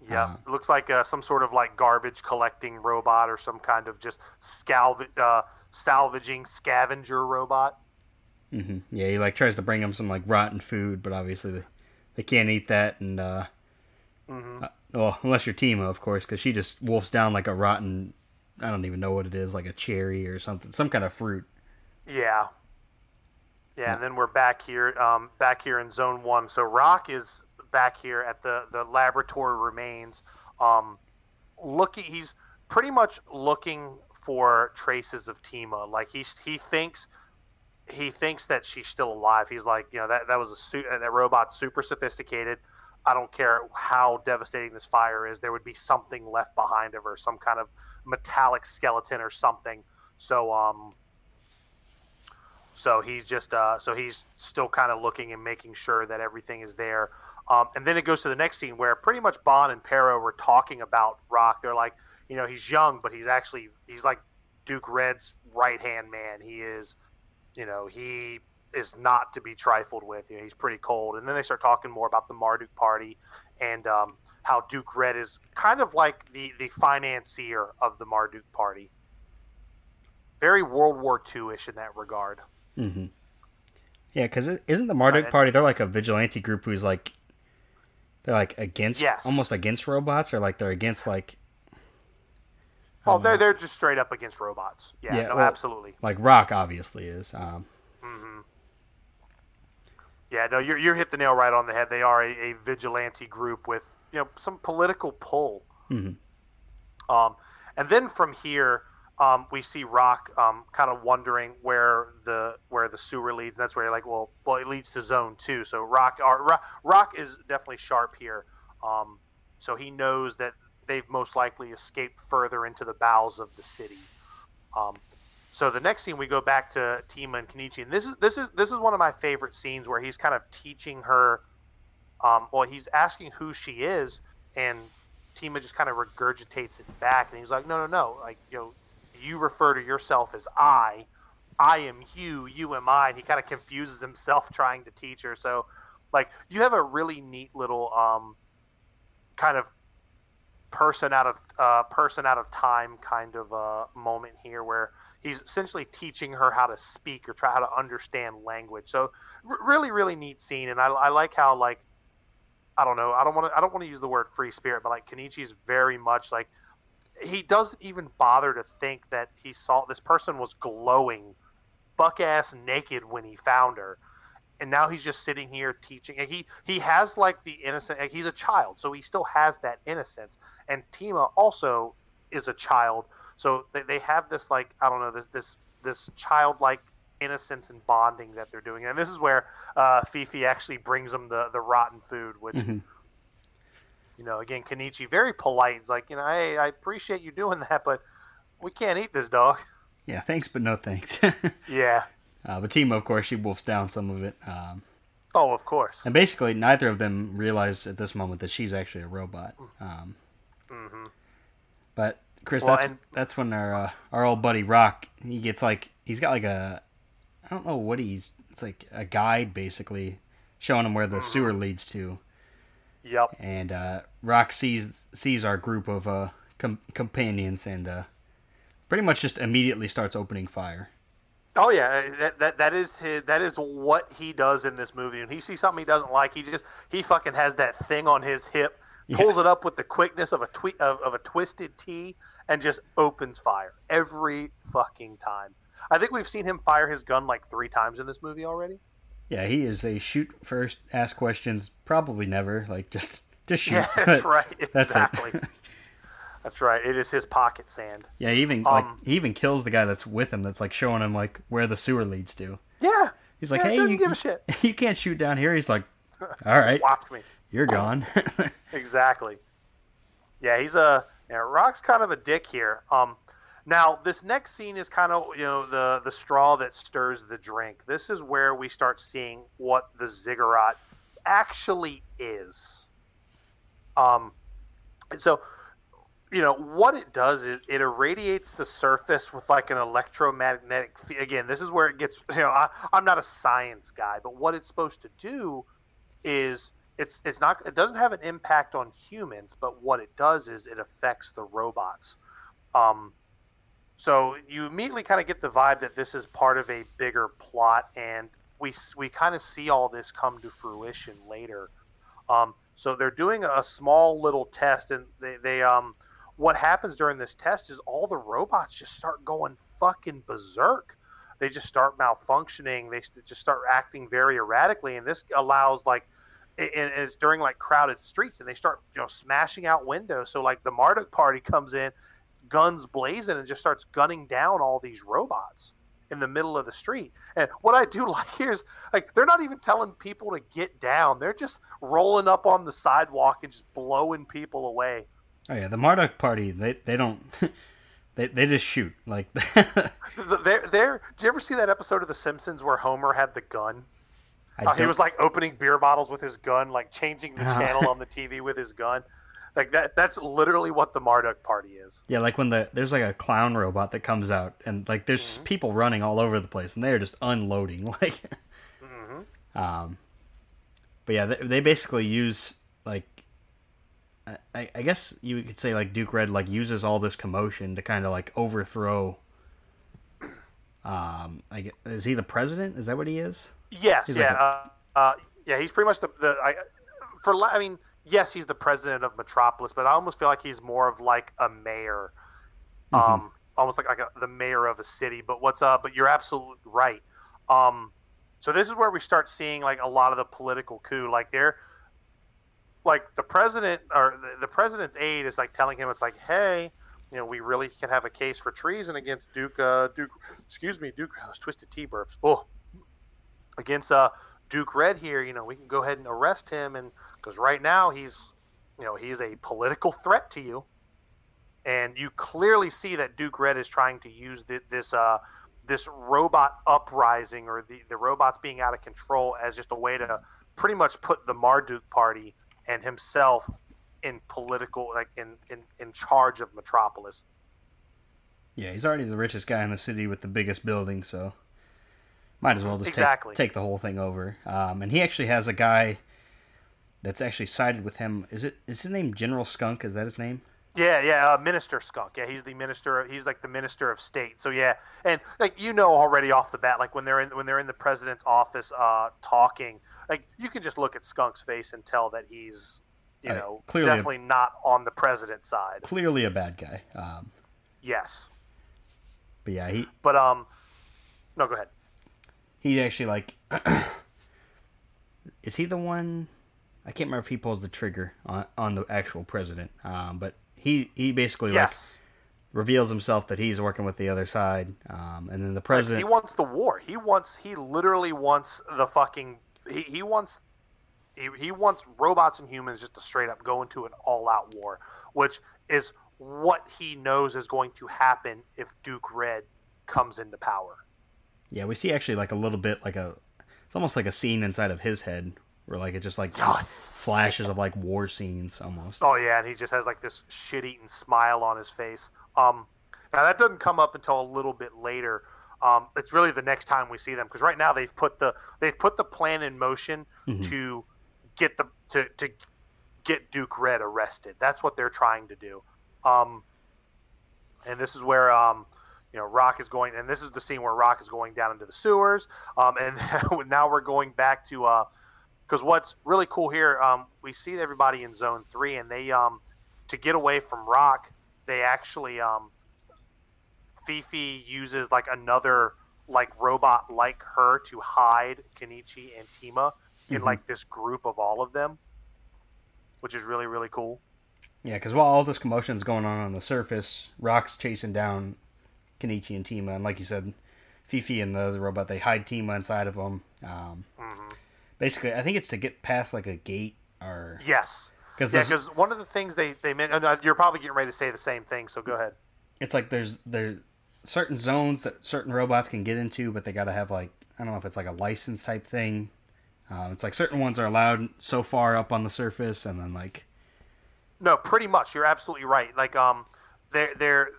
Yeah, uh, it looks like uh, some sort of like garbage collecting robot or some kind of just scalv- uh, salvaging scavenger robot. Mm-hmm. Yeah, he like tries to bring them some like rotten food, but obviously they, they can't eat that. And uh, mm-hmm. uh well, unless you're Tima, of course, because she just wolfs down like a rotten. I don't even know what it is, like a cherry or something, some kind of fruit. Yeah. Yeah, and then we're back here, um, back here in Zone One. So Rock is back here at the the laboratory remains. Um, looking, he's pretty much looking for traces of Tima. Like he's he thinks he thinks that she's still alive. He's like, you know, that that was a suit that robot's super sophisticated. I don't care how devastating this fire is. There would be something left behind of her, some kind of metallic skeleton or something. So, um, so he's just, uh, so he's still kind of looking and making sure that everything is there. Um, and then it goes to the next scene where pretty much Bond and Pero were talking about Rock. They're like, you know, he's young, but he's actually he's like Duke Red's right hand man. He is, you know, he is not to be trifled with. You know, he's pretty cold. And then they start talking more about the Marduk party and um, how Duke Red is kind of like the the financier of the Marduk party. Very World War II ish in that regard. Mm-hmm. Yeah, because isn't the Marduk Party? They're like a vigilante group who's like they're like against, yes. almost against robots, or like they're against like. Oh, they're they're just straight up against robots. Yeah, yeah no, well, absolutely. Like Rock obviously is. Um, mm-hmm. Yeah, no, you're you're hit the nail right on the head. They are a, a vigilante group with you know some political pull. Mm-hmm. Um, and then from here, um, we see Rock um, kind of wondering where the where the sewer leads, and that's where you're like, well, well, it leads to Zone Two. So Rock, Rock, Rock is definitely sharp here. Um, so he knows that they've most likely escaped further into the bowels of the city. Um, so the next scene, we go back to Tima and Kenichi, and this is this is this is one of my favorite scenes where he's kind of teaching her. Um, well, he's asking who she is, and Tima just kind of regurgitates it back, and he's like, "No, no, no! Like, you know, you refer to yourself as I. I am you, you am I. And he kind of confuses himself trying to teach her. So, like, you have a really neat little um, kind of person out of uh, person out of time kind of uh, moment here where he's essentially teaching her how to speak or try how to understand language. So, r- really, really neat scene, and I, I like how like I don't know, I don't want to I don't want to use the word free spirit, but like Kenichi's very much like he doesn't even bother to think that he saw this person was glowing buck ass naked when he found her and now he's just sitting here teaching and he he has like the innocent like he's a child so he still has that innocence and tima also is a child so they, they have this like i don't know this this this childlike innocence and bonding that they're doing and this is where uh, fifi actually brings them the the rotten food which mm-hmm you know, again, Kenichi very polite. He's like, you know, hey, I appreciate you doing that, but we can't eat this dog. Yeah, thanks, but no thanks. yeah. Uh, but Tima, of course, she wolfs down some of it. Um, oh, of course. And basically, neither of them realize at this moment that she's actually a robot. Um, mm-hmm. But Chris, well, that's and... that's when our uh, our old buddy Rock he gets like he's got like a I don't know what he's it's like a guide basically showing him where the mm-hmm. sewer leads to. Yep. And uh, Rock sees sees our group of uh, com- companions and uh, pretty much just immediately starts opening fire. Oh yeah, uh, that, that that is his, that is what he does in this movie. When he sees something he doesn't like, he just he fucking has that thing on his hip, pulls yeah. it up with the quickness of a twi- of, of a twisted tea, and just opens fire every fucking time. I think we've seen him fire his gun like three times in this movie already. Yeah, he is a shoot first, ask questions, probably never. Like just just shoot. Yeah, that's right. Exactly. That's right. It is his pocket sand. Yeah, he even um, like he even kills the guy that's with him. That's like showing him like where the sewer leads to. Yeah. He's like, yeah, hey, you, give a shit. you can't shoot down here. He's like, all right, watch me. You're gone. exactly. Yeah, he's a yeah, Rock's kind of a dick here. Um, now this next scene is kind of you know the the straw that stirs the drink. This is where we start seeing what the ziggurat actually is. Um, so you know what it does is it irradiates the surface with like an electromagnetic again this is where it gets you know I, i'm not a science guy but what it's supposed to do is it's it's not it doesn't have an impact on humans but what it does is it affects the robots. Um so you immediately kind of get the vibe that this is part of a bigger plot and we we kind of see all this come to fruition later. Um so they're doing a small little test and they, they um what happens during this test is all the robots just start going fucking berserk. They just start malfunctioning. They just start acting very erratically, and this allows like, and it's during like crowded streets, and they start you know smashing out windows. So like the Marduk party comes in, guns blazing, and just starts gunning down all these robots in the middle of the street. And what I do like here is like they're not even telling people to get down. They're just rolling up on the sidewalk and just blowing people away. Oh yeah, the Marduk party. They they don't. they they just shoot like. they're, they're, did you ever see that episode of The Simpsons where Homer had the gun? Uh, he was like opening beer bottles with his gun, like changing the channel on the TV with his gun. Like that. That's literally what the Marduk party is. Yeah, like when the there's like a clown robot that comes out, and like there's mm-hmm. people running all over the place, and they are just unloading. Like, mm-hmm. um, but yeah, they, they basically use like I, I guess you could say like Duke Red like uses all this commotion to kind of like overthrow. Um, I get, is he the president? Is that what he is? Yes. He's yeah. Like a, uh, uh, yeah. He's pretty much the the. I, for I mean, yes, he's the president of Metropolis, but I almost feel like he's more of like a mayor. Mm-hmm. Um, almost like like a, the mayor of a city. But what's up? But you're absolutely right. Um, so this is where we start seeing like a lot of the political coup. Like they're like the president or the, the, president's aide is like telling him it's like hey you know we really can have a case for treason against duke uh, duke excuse me duke oh, twisted tea burps oh against uh duke red here you know we can go ahead and arrest him and because right now he's you know he's a political threat to you. And you clearly see that duke red is trying to use the, this uh this robot uprising or the, the robots being out of control as just a way to pretty much put the Marduk party and himself in political like in, in in charge of metropolis. Yeah he's already the richest guy in the city with the biggest building so might as well just exactly. take, take the whole thing over. Um, and he actually has a guy that's actually sided with him. Is it is his name general skunk? Is that his name yeah, yeah, uh, Minister Skunk. Yeah, he's the minister. He's like the minister of state. So yeah, and like you know already off the bat, like when they're in when they're in the president's office uh, talking, like you can just look at Skunk's face and tell that he's you uh, know clearly definitely a, not on the president's side. Clearly a bad guy. Um, yes. But yeah, he. But um, no, go ahead. He actually like. is he the one? I can't remember if he pulls the trigger on on the actual president. Um, but he he basically yes. like reveals himself that he's working with the other side, um, and then the president. he wants the war. He wants. He literally wants the fucking. He, he wants. He, he wants robots and humans just to straight up go into an all-out war, which is what he knows is going to happen if Duke Red comes into power. Yeah, we see actually like a little bit like a. It's almost like a scene inside of his head where like it just like just flashes of like war scenes almost. Oh yeah, and he just has like this shit-eating smile on his face. Um, now that doesn't come up until a little bit later. Um, it's really the next time we see them because right now they've put the they've put the plan in motion mm-hmm. to get the to, to get Duke Red arrested. That's what they're trying to do. Um, and this is where um, you know Rock is going, and this is the scene where Rock is going down into the sewers, um, and now we're going back to because what's really cool here, um, we see everybody in Zone Three, and they um, to get away from Rock, they actually um, Fifi uses like another like robot like her to hide Kenichi and Tima in Mhm. like this group of all of them, which is really really cool. Yeah, because while all this commotion's going on on the surface, Rock's chasing down Kenichi and Tima, and like you said, Fifi and the other robot they hide Tima inside of them. Um, hmm basically, I think it's to get past like a gate or Yes. because Yeah, because one of the things they they meant, and, uh, you're probably getting ready to say the same thing. So go ahead. it's like there's there's certain zones that certain robots can get into, but they got to have like I don't know if it's like a license type thing. Um, it's like certain ones are allowed so far up on the surface, and then like No, pretty much. You're absolutely right. Like um, they're they're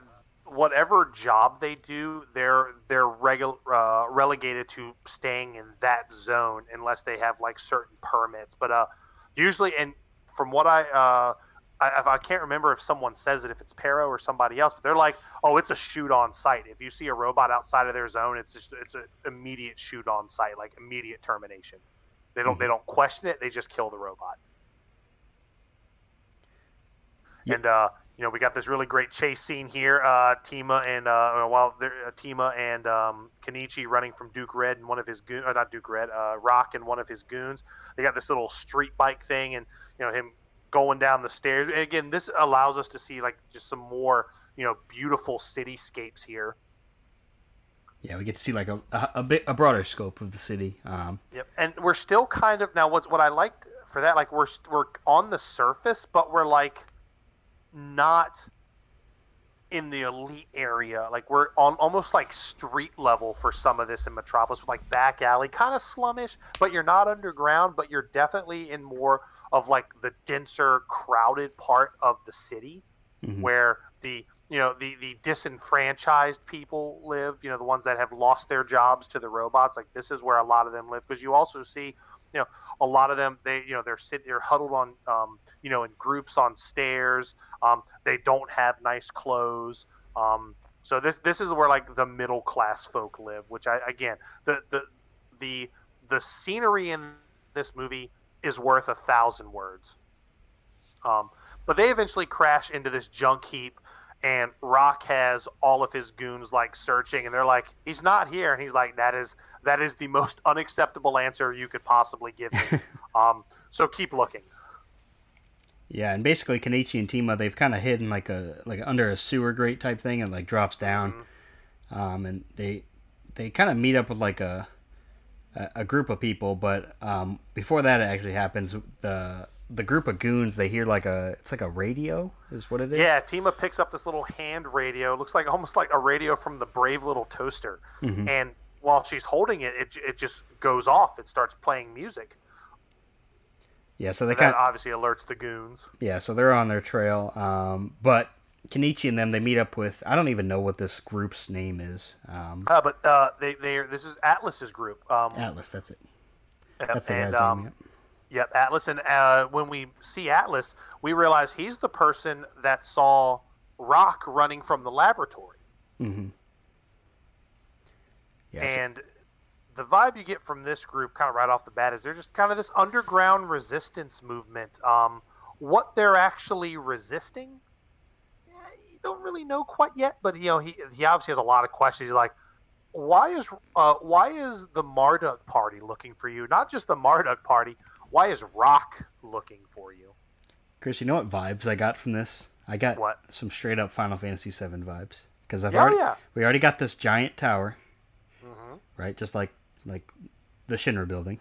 whatever job they do, they're they're regu- uh, relegated to staying in that zone unless they have like certain permits. But uh, usually, and from what I uh. I, I can't remember if someone says it, if it's Pero or somebody else, but they're like, "Oh, it's a shoot on site. If you see a robot outside of their zone, it's just it's an immediate shoot on site, like immediate termination. They don't they don't question it. They just kill the robot." Yep. And uh, you know, we got this really great chase scene here. Uh, Tima and uh, while uh, Tima and um, Kenichi running from Duke Red and one of his goon, uh, not Duke Red, uh, Rock and one of his goons. They got this little street bike thing, and you know him going down the stairs. And again, this allows us to see like just some more you know beautiful cityscapes here. yeah, we get to see like a a, a bit a broader scope of the city. Um, Yep, and we're still kind of now. What's what I liked for that? Like we're we're on the surface, but we're like not in the elite area. Like we're on almost like street level for some of this in Metropolis, with like back alley, kind of slumish. But you're not underground, but you're definitely in more of like the denser, crowded part of the city mhm. where the you know the the disenfranchised people live you know the ones that have lost their jobs to the robots like this is where a lot of them live because you also see you know a lot of them they you know they're sitting they're huddled on um, you know in groups on stairs. Um, they don't have nice clothes. Um, so this this is where like the middle class folk live which i again the the the the scenery in this movie is worth a thousand words. Um, but they eventually crash into this junk heap, and Rock has all of his goons like searching, and they're like, "He's not here," and he's like, "That is that is the most unacceptable answer you could possibly give me." um, so keep looking. Yeah, and basically Kenichi and Tima they've kind of hidden like a like under a sewer grate type thing and like drops down, um, and they they kind of meet up with like a a, a group of people, but um, before that actually happens, the the group of goons they hear like a it's like a radio is what it is. Yeah, Tima picks up this little hand radio. It looks like almost like a radio from the Brave Little Toaster, and while she's holding it, it, it just goes off. It starts playing music. yeah. So they kind that obviously alerts the goons. yeah, so they're on their trail, um, but. Kenichi and them, they meet up with. I don't even know what this group's name is. Um, Uh, but uh, they they this is Atlas's group. Um, Atlas, that's it. That's the and, guy's um, name. Yep, Atlas. And uh, when we see Atlas, we realize he's the person that saw Rock running from the laboratory. Mm-hmm. Yeah. so- And the vibe you get from this group, kind of right off the bat, is they're just kind of this underground resistance movement. Um, what they're actually resisting, eh, you don't really know quite yet. But you know, he he obviously has a lot of questions. He's like, why is uh, why is the Marduk party looking for you? Not just the Marduk party. Why is Rock looking for you? Chris, you know what vibes I got from this? I got What? some straight up Final Fantasy VII vibes because I've Yeah, already yeah. we already got this giant tower, Mhm. right? Just like like the Shinra building.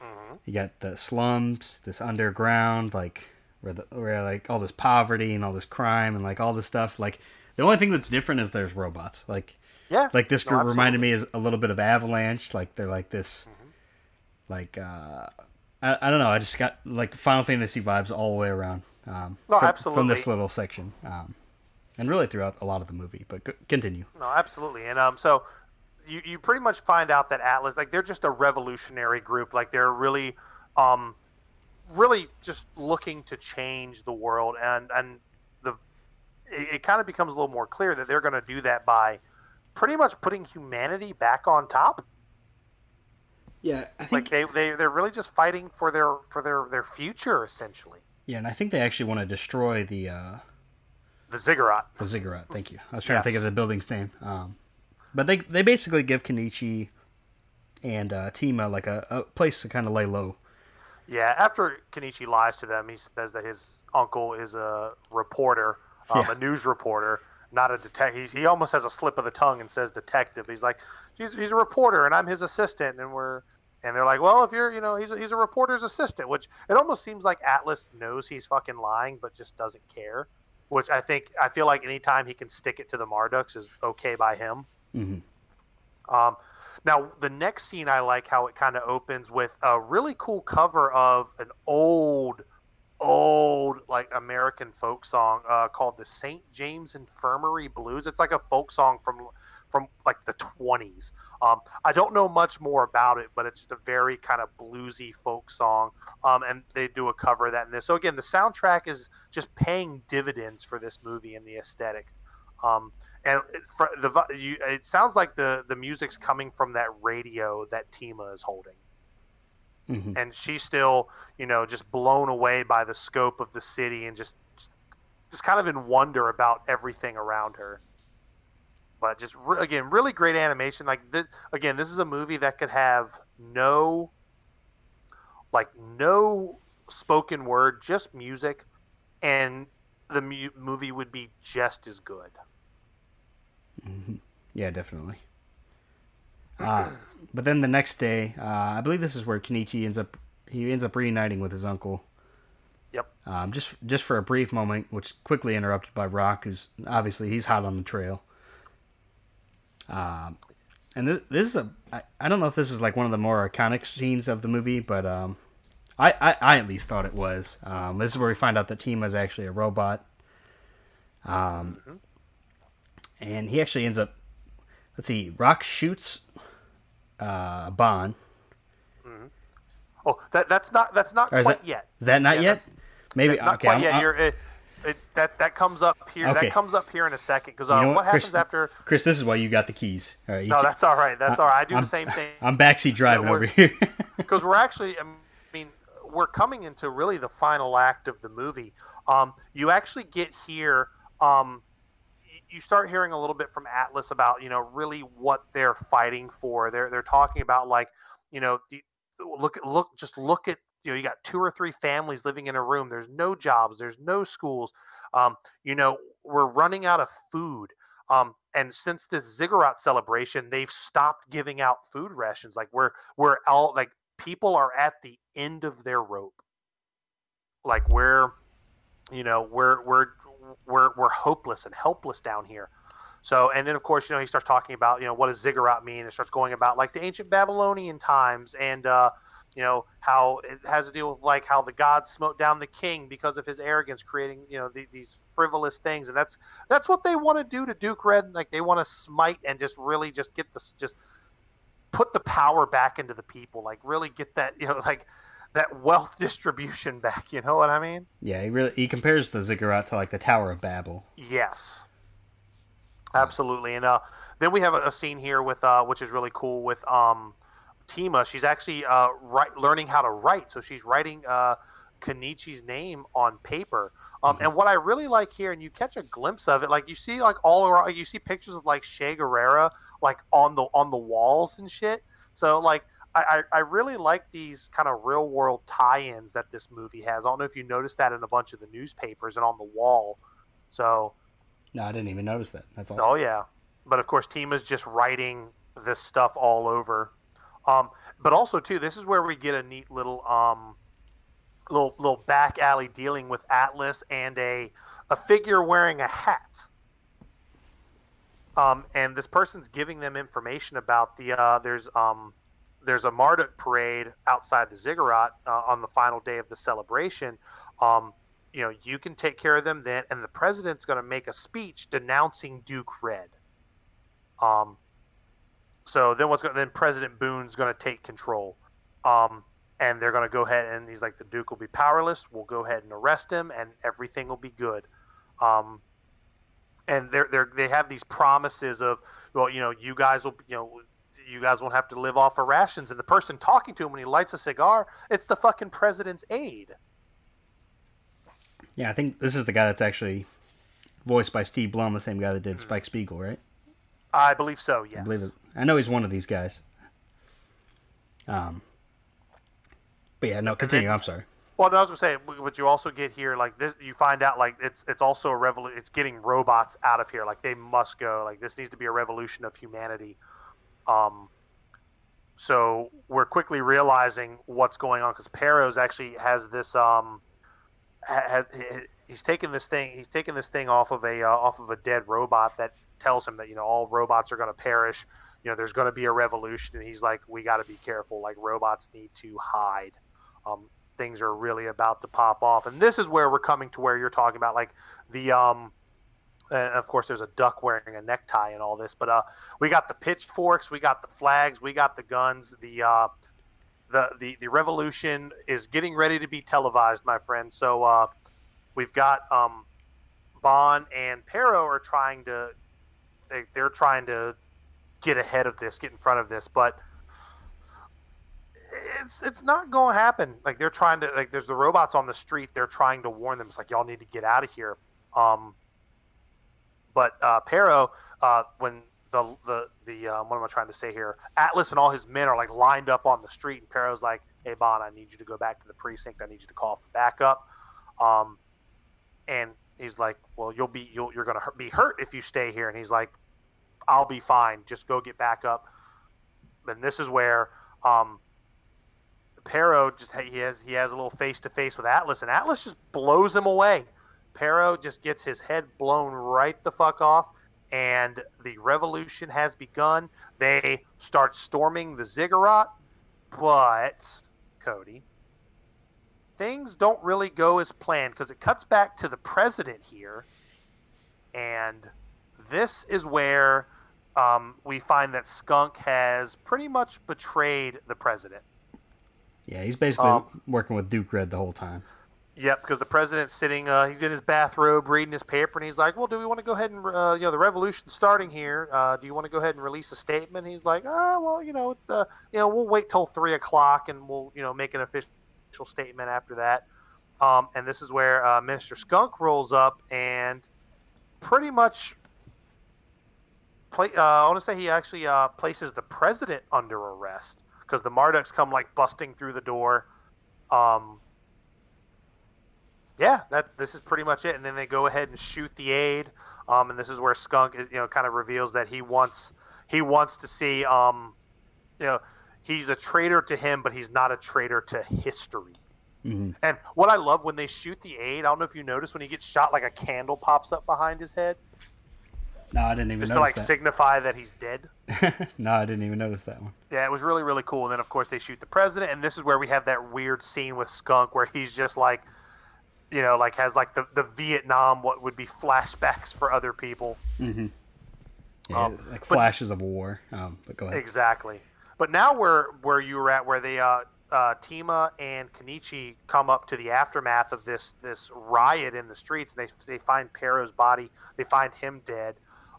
Mhm. You got the slums, this underground, like where the where like all this poverty and all this crime and like all this stuff. Like the only thing that's different is there's robots. Like Yeah. like this No, group reminded me is a little bit of Avalanche. Like they're like this, like uh, I, I don't know. I just got like Final Fantasy vibes all the way around. Um, No, from, absolutely. from this little section, um, and really throughout a lot of the movie. But c- continue. No, absolutely. And um, so you, you pretty much find out that Atlas, like, they're just a revolutionary group. Like, they're really, um, really just looking to change the world. And and the it, it kind of becomes a little more clear that they're going to do that by pretty much putting humanity back on top. Yeah, I think like they they they're really just fighting for their for their their future essentially. Yeah, and I think they actually want to destroy the uh, the ziggurat. The ziggurat. Thank you. I was trying yes. to think of the building's name. Um, but they they basically give Kenichi and uh, Tima like a, a place to kind of lay low. Yeah, after Kenichi lies to them, he says that his uncle is a reporter, um, yeah. a news reporter, not a detective. He almost has a slip of the tongue and says detective. He's like, he's, he's a reporter and I'm his assistant, and we're and they're like, well, if you're, you know, he's a, he's a reporter's assistant, which it almost seems like Atlas knows he's fucking lying, but just doesn't care. Which I think I feel like anytime he can stick it to the Marduks is okay by him. Mm-hmm. Um, now the next scene I like how it kind of opens with a really cool cover of an old old like American folk song uh, called the St. James Infirmary Blues. It's like a folk song from from like the 20s. Um, I don't know much more about it, but it's just a very kind of bluesy folk song. Um, and they do a cover of that in this. So again, the soundtrack is just paying dividends for this movie and the aesthetic. Um, and it, the you, it sounds like the the music's coming from that radio that Tima is holding. Mm-hmm. And she's still, you know, just blown away by the scope of the city and just, just kind of in wonder about everything around her. But just re- again, really great animation. Like th- again, this is a movie that could have no, like no spoken word, just music, and the mu- movie would be just as good. Mm-hmm. Yeah, definitely. Uh, but then the next day, uh, I believe this is where Kenichi ends up. He ends up reuniting with his uncle. Yep. Um, just just for a brief moment, which quickly interrupted by Rock, who's obviously he's hot on the trail. Um, and this, this is a I, I don't know if this is like one of the more iconic scenes of the movie, but um, I, I, I at least thought it was. Um, this is where we find out that Tima is actually a robot. Um, mm-hmm. and he actually ends up. Let's see. Rock shoots uh, Bond. Mm-hmm. Oh, that that's not that's not quite that, yet. Is that not yeah, yet? Maybe not okay, quite I'm, yet. I'm, You're, it, it, that that comes up here. Okay. That comes up here in a second because uh, you know what, what, happens Chris, after? Chris, this is why you got the keys. All right, no, that's all right. That's I, all right. I do I'm, the same thing. I'm backseat driving over here because we're actually. I mean, we're coming into really the final act of the movie. Um, you actually get here. Um, you start hearing a little bit from Atlas about you know really what they're fighting for. They're they're talking about like you know the, look look just look at you know you got two or three families living in a room. There's no jobs. There's no schools. Um, you know we're running out of food. Um, and since this ziggurat celebration, they've stopped giving out food rations. Like we're we're all like people are at the end of their rope. Like we're you know we're we're we're we're hopeless and helpless down here. So and then of course you know he starts talking about you know what does ziggurat mean? And starts going about like the ancient babylonian times and uh you know how it has to deal with like how the gods smote down the king because of his arrogance creating you know the, these frivolous things. And that's that's what they want to do to duke red. Like they want to smite and just really just get this just put the power back into the people. Like really get that you know like that wealth distribution back. You know what I mean? Yeah, he really he compares the ziggurat to like the Tower of Babel. Yes, absolutely. And uh, then we have a, a scene here with uh, which is really cool with um, Tima. She's actually uh, write, learning how to write, so she's writing uh, Kenichi's name on paper. Um, mm-hmm. And what I really like here, and you catch a glimpse of it, like you see like all around, you see pictures of like Che Guevara like on the on the walls and shit. So like I, I really like these kind of real world tie-ins that this movie has. I don't know if you noticed that in a bunch of the newspapers and on the wall. So, no, I didn't even notice that. That's awesome. Oh yeah, but of course, Tima's just writing this stuff all over. Um, but also too, this is where we get a neat little um, little little back alley dealing with Atlas and a a figure wearing a hat. Um, and this person's giving them information about the uh, there's um, there's a Marduk parade outside the ziggurat uh, on the final day of the celebration. Um, you know, you can take care of them then, and the president's going to make a speech denouncing Duke Red. Um, so then what's going then President Boone's going to take control. Um, and they're going to go ahead and he's like, the Duke will be powerless. We'll go ahead and arrest him, and everything will be good. Um, and they're they they have these promises of well, you know, you guys will you know you guys won't have to live off of rations. And the person talking to him when he lights a cigar, it's the fucking president's aide. Yeah, I think this is the guy that's actually voiced by Steve Blum, the same guy that did Spike Spiegel, right? I believe so. Yes. I believe it. I know he's one of these guys. Um. But yeah, no, continue. then- I'm sorry. Well, no, I was gonna say, but you also get here like this. You find out like it's it's also a revolution. It's getting robots out of here. Like they must go. Like this needs to be a revolution of humanity. Um. So we're quickly realizing what's going on because Peros actually has this um. Ha, ha, he's taking this thing. He's taking this thing off of a uh, off of a dead robot that tells him that you know all robots are going to perish. You know, there's going to be a revolution, and he's like, we got to be careful. Like robots need to hide. Um, things are really about to pop off. And this is where we're coming to where you're talking about like the um and of course there's a duck wearing a necktie and all this, but uh we got the pitchforks, we got the flags, we got the guns, the uh the the, the revolution is getting ready to be televised, my friend. So uh we've got um Bond and Pero are trying to they, they're trying to get ahead of this, get in front of this, but it's it's not going to happen. Like they're trying to like there's the robots on the street. They're trying to warn them. It's like y'all need to get out of here. Um, but uh, Pero, uh, when the the the um, what am I trying to say here? Atlas and all his men are like lined up on the street, and Pero's like, "Hey Bond, I need you to go back to the precinct. I need you to call for backup." Um, and he's like, "Well, you'll be you'll, you're going to be hurt if you stay here." And he's like, "I'll be fine. Just go get backup." And this is where um, Pero just he has he has a little face to face with Atlas, and Atlas just blows him away. Pero just gets his head blown right the fuck off, and the revolution has begun. They start storming the ziggurat, but Cody, things don't really go as planned because it cuts back to the president here, and this is where um, we find that Skunk has pretty much betrayed the president. Yeah, he's basically Um, working with Duke Red the whole time. Yep, because the president's sitting, uh, he's in his bathrobe reading his paper, and he's like, "Well, do we want to go ahead and, uh, you know, the revolution's starting here. Uh, do you want to go ahead and release a statement?" He's like, "Ah, well, you know, uh, you know, we'll wait till three o'clock, and we'll, you know, make an official statement after that." Um, and this is where uh, Minister Skunk rolls up and pretty much, play, uh, I want to say he actually places the president under arrest because the Marduks come like busting through the door. Um, yeah, that this is pretty much it. And then they go ahead and shoot the aide. Um, and this is where Skunk, is, you know, kind of reveals that he wants he wants to see, um, you know, he's a traitor to him, but he's not a traitor to history. hmm And what I love when they shoot the aide, I don't know if you notice when he gets shot, like a candle pops up behind his head, No, I didn't even just to like notice signify that he's dead. no, I didn't even notice that one. Yeah, it was really really cool. And then of course they shoot the president, and this is where we have that weird scene with Skunk where he's just like, you know, like has like the the Vietnam what would be flashbacks for other people. hmm Yeah, Um, like but- flashes of war. Um, but go ahead. Exactly. But now where where you were at, where they uh, uh, Tima and Kenichi come up to the aftermath of this this riot in the streets, and they they find Pero's body, they find him dead,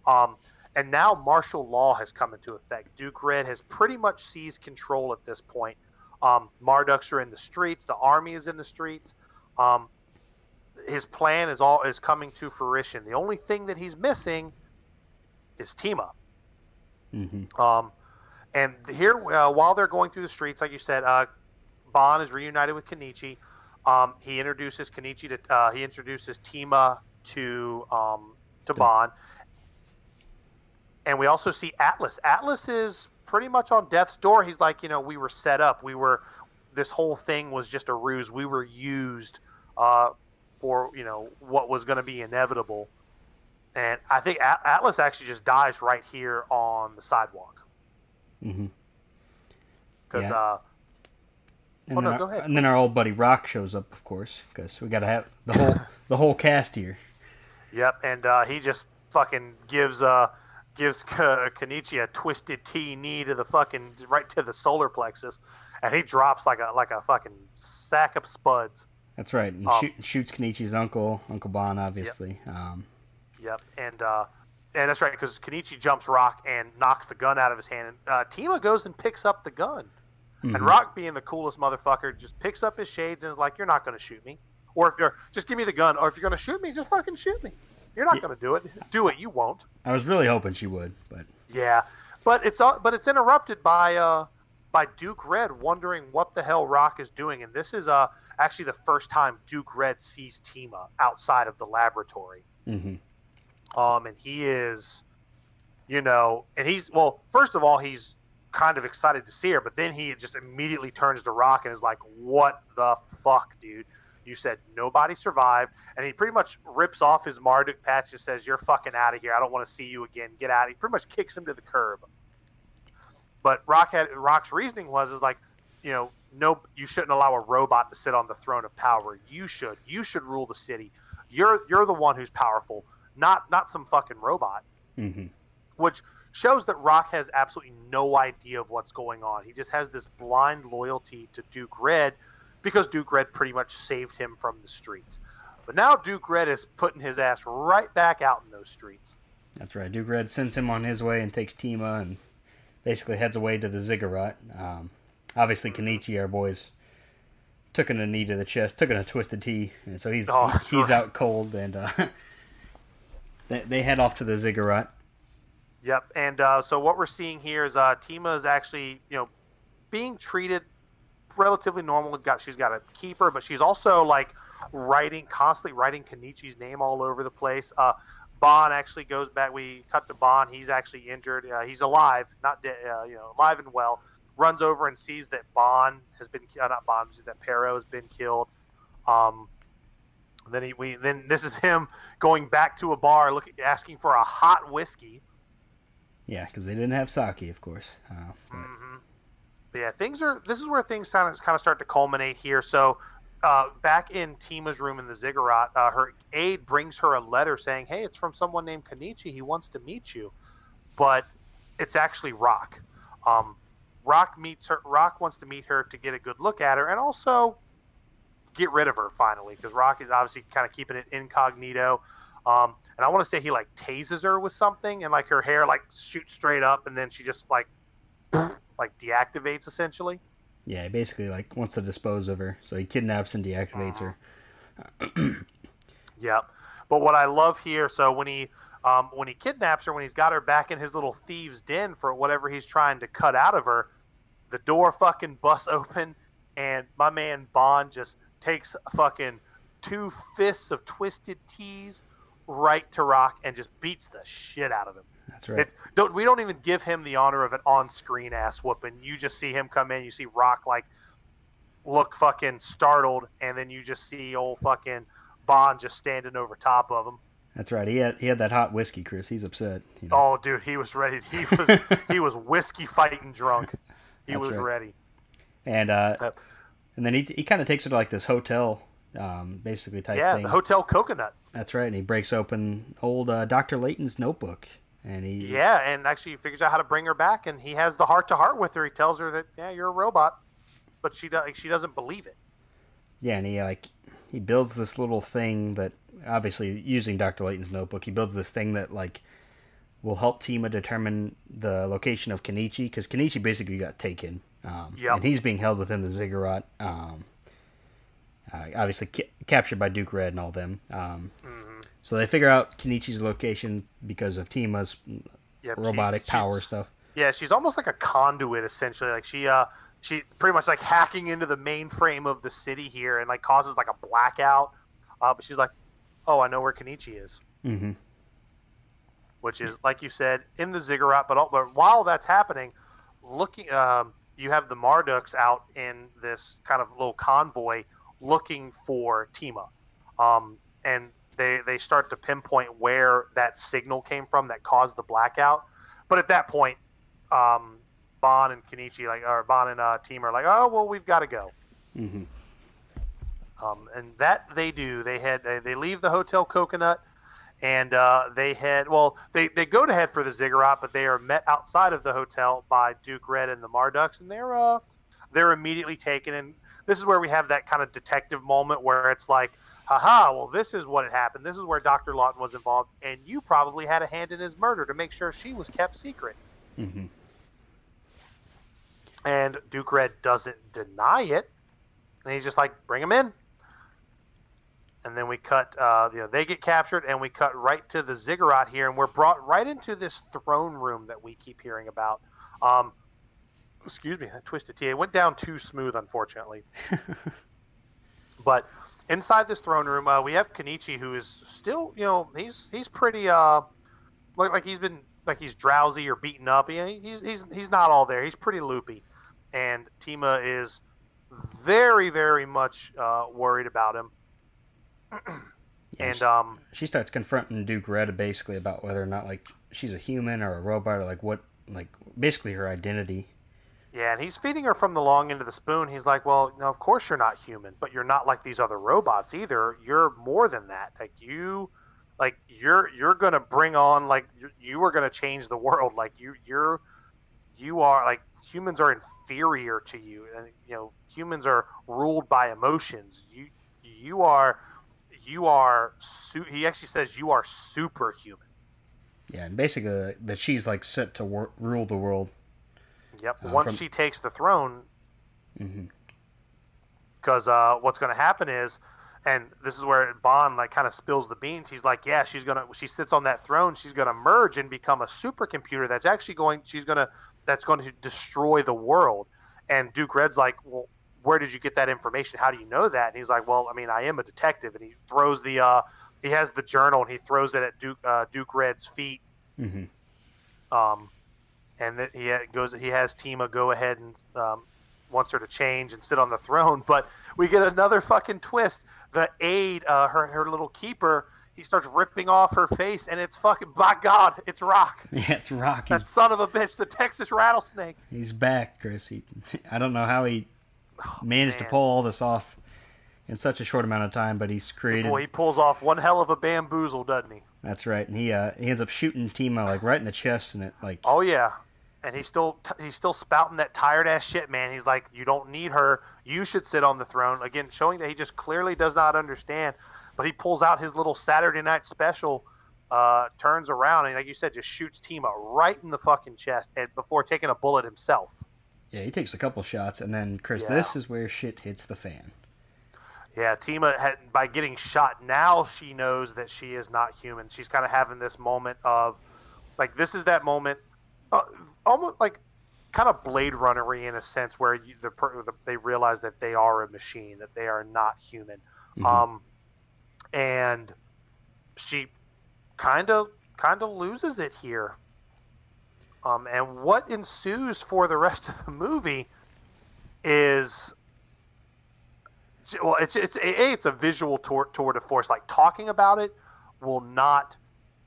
um, and now martial law has come into effect. Duke Red has pretty much seized control at this point. Um, Marduks are in the streets, the army is in the streets. Um, his plan is all is coming to fruition. The only thing that he's missing is Tima. hmm Um, and here, uh, while they're going through the streets, like you said, uh, Bond is reunited with Kenichi. Um, he introduces Kenichi to uh, he introduces Tima to um, to Bond, and we also see Atlas. Atlas is pretty much on death's door. He's like, you know, we were set up. We were this whole thing was just a ruse. We were used uh, for you know what was going to be inevitable. And I think Atlas actually just dies right here on the sidewalk hmm because Yeah. uh, And, Oh, then no, our, go ahead, and then our old buddy Rock shows up, of course, because we got to have the whole the whole cast here. Yep, and uh, he just fucking gives uh gives K- Kenichi a twisted tea knee to the fucking right to the solar plexus, and he drops like a like a fucking sack of spuds. That's right. And Um, shoot, shoots Kenichi's uncle, Uncle Bon, obviously. Um, Yep, and uh, and that's right because Kenichi jumps Rock and knocks the gun out of his hand. And, uh, Tima goes and picks up the gun, Mm-hmm. and Rock, being the coolest motherfucker, just picks up his shades and is like, "You're not going to shoot me, or if you're just give me the gun, or if you're going to shoot me, just fucking shoot me. You're not Yeah. going to do it. Do it. You won't." I was really hoping she would, but Yeah, but it's all- but it's interrupted by uh by Duke Red wondering what the hell Rock is doing, and this is uh actually the first time Duke Red sees Tima outside of the laboratory. hmm Um, and he is, you know, and he's well. First of all, he's kind of excited to see her, but then he just immediately turns to Rock and is like, "What the fuck, dude? You said nobody survived," and he pretty much rips off his Marduk patch and says, "You're fucking out of here. I don't want to see you again. Get out." He pretty much kicks him to the curb. But Rock had Rock's reasoning was is like, you know, no, you shouldn't allow a robot to sit on the throne of power. You should. You should rule the city. You're you're the one who's powerful, not not some fucking robot. hmm Which shows that Rock has absolutely no idea of what's going on. He just has this blind loyalty to Duke Red because Duke Red pretty much saved him from the streets. But now Duke Red is putting his ass right back out in those streets. That's right. Duke Red sends him on his way and takes Tima and basically heads away to the ziggurat. Um, obviously, Kenichi, our boys, took in a knee to the chest, took in a twisted tea, and so he's Oh, he's right. out cold, and uh, they, they head off to the ziggurat. Yep. And uh, so what we're seeing here is uh, Tima is actually, you know, being treated relatively normal. Got she's got a keeper, but she's also like writing constantly writing Kenichi's name all over the place. Uh, Bon actually goes back. We cut to Bond. He's actually injured. Uh, he's alive, not dead. Uh, you know, alive and well. Runs over and sees that Bond has been uh, not Bon, sees that Pero has been killed. Um, then he we then this is him going back to a bar, looking asking for a hot whiskey. Yeah, because they didn't have sake, of course. Uh, but- hmm But yeah, things are. This is where things kind of kind of start to culminate here. So, uh, back in Tima's room in the ziggurat, uh, her aide brings her a letter saying, "Hey, it's from someone named Kenichi. He wants to meet you," but it's actually Rock. Um, Rock meets her. Rock wants to meet her to get a good look at her and also get rid of her finally because Rock is obviously kind of keeping it incognito. Um, and I want to say he like tases her with something, and like her hair like shoots straight up, and then she just like like deactivates essentially. Yeah, he basically like wants to dispose of her, so he kidnaps and deactivates her. Yep. But what I love here, so when he um, when he kidnaps her, when he's got her back in his little thieves' den for whatever he's trying to cut out of her, the door fucking busts open, and my man Bond just takes fucking two fists of twisted teas right to Rock and just beats the shit out of him. That's right. It's don't we don't even give him the honor of an on-screen ass whooping. You just see him come in, you see Rock like look fucking startled, and then you just see old fucking Bond just standing over top of him. That's right. He had he had that hot whiskey, Chris. He's upset. You know? Oh, dude, he was ready. He was he was whiskey fighting drunk. He That's was right. ready. And uh, Yep. and then he he kind of takes her to like this hotel, um, basically type Yeah, thing. the Hotel Coconut. That's right. And he breaks open old uh, Doctor Lawton's notebook, and he Yeah, and actually he figures out how to bring her back, and he has the heart to heart with her. He tells her that yeah, you're a robot, but she do- she doesn't believe it. Yeah, and he like he builds this little thing that obviously using Dr. Lawton's notebook, he builds this thing that like will help Tima determine the location of Kenichi because Kenichi basically got taken, um, Yep. and he's being held within the ziggurat. Um, uh, obviously ca- captured by Duke Red and all them. Um, Mm-hmm. So they figure out Kenichi's location because of Tima's Yep, robotic she's- power stuff. Yeah, she's almost like a conduit essentially. Like she uh she pretty much like hacking into the mainframe of the city here and like causes like a blackout. Uh, but she's like, "Oh, I know where Kenichi is," hmm which is like you said in the ziggurat. But, all, but while that's happening, looking, um, you have the Marduks out in this kind of little convoy looking for Tima, um, and they they start to pinpoint where that signal came from that caused the blackout. But at that point, um, Bon and Kenichi, like, or Bon and uh, Team are like, oh well, we've got to go. hmm Um, and that they do. They head. They, they leave the hotel Coconut, and uh, they head. Well, they, they go to head for the ziggurat, but they are met outside of the hotel by Duke Red and the Marduks, and they're uh they're immediately taken. And this is where we have that kind of detective moment where it's like haha, well, this is what had happened. This is where Dr. Lawton was involved, and you probably had a hand in his murder to make sure she was kept secret. Mm-hmm. And Duke Red doesn't deny it, and he's just like, bring him in. And then we cut, uh, you know, they get captured, and we cut right to the ziggurat here, and we're brought right into this throne room that we keep hearing about. Um, excuse me, that twisted tea. It went down too smooth, unfortunately. but inside this throne room, uh, we have Kenichi, who is still, you know, he's he's pretty, uh, like like he's been like he's drowsy or beaten up. He, he's he's he's not all there. He's pretty loopy, and Tima is very very much uh, worried about him. and um, she starts confronting Duke Red basically about whether or not like she's a human or a robot or like what like basically her identity. Yeah, and he's feeding her from the long end of the spoon. He's like, "Well, no, of course you're not human, but you're not like these other robots either. You're more than that. Like you, like you're you're gonna bring on like you, you are gonna change the world. Like you you're you are like humans are inferior to you, and you know humans are ruled by emotions. You you are you are. Su- he actually says you are superhuman. Yeah, and basically that she's like set to wor- rule the world. Yep. Uh, Once from... she takes the throne, because mm-hmm. uh, what's going to happen is, and this is where Bond like kind of spills the beans. He's like, yeah, she's gonna. She sits on that throne. She's gonna merge and become a supercomputer. That's actually going. She's gonna. That's going to destroy the world. And Duke Red's like, well, where did you get that information? How do you know that? And he's like, well, I mean, I am a detective. And he throws the. Uh, he has the journal and he throws it at Duke uh, Duke Red's feet. Mm-hmm. Um, and then he goes. He has Tima go ahead and um, wants her to change and sit on the throne. But we get another fucking twist. The aide, uh, her her little keeper, he starts ripping off her face, and it's fucking by God, it's Rock. Yeah, it's Rock. That He's, son of a bitch, the Texas rattlesnake. He's back, Chris. He, I don't know how he oh, managed man. to pull all this off in such a short amount of time, but he's created. Boy, he pulls off one hell of a bamboozle, doesn't he? That's right, and he uh, he ends up shooting Tima like right in the chest, and it like. Oh yeah, and he's still he's still spouting that tired ass shit, man. He's like, you don't need her. You should sit on the throne. Again, showing that he just clearly does not understand. But he pulls out his little Saturday night special, uh, turns around, and like you said, just shoots Tima right in the fucking chest, and before taking a bullet himself. Yeah, he takes a couple shots, and then Chris, yeah. this is where shit hits the fan. Yeah, Tima had, by getting shot now she knows that she is not human. She's kind of having this moment of like this is that moment uh, almost like kind of Blade Runnery in a sense where you, the, the, they realize that they are a machine, that they are not human. Mm-hmm. Um, and she kind of kind of loses it here. Um, and what ensues for the rest of the movie is well, it's it's a it's a visual tour tour de force. Like talking about it will not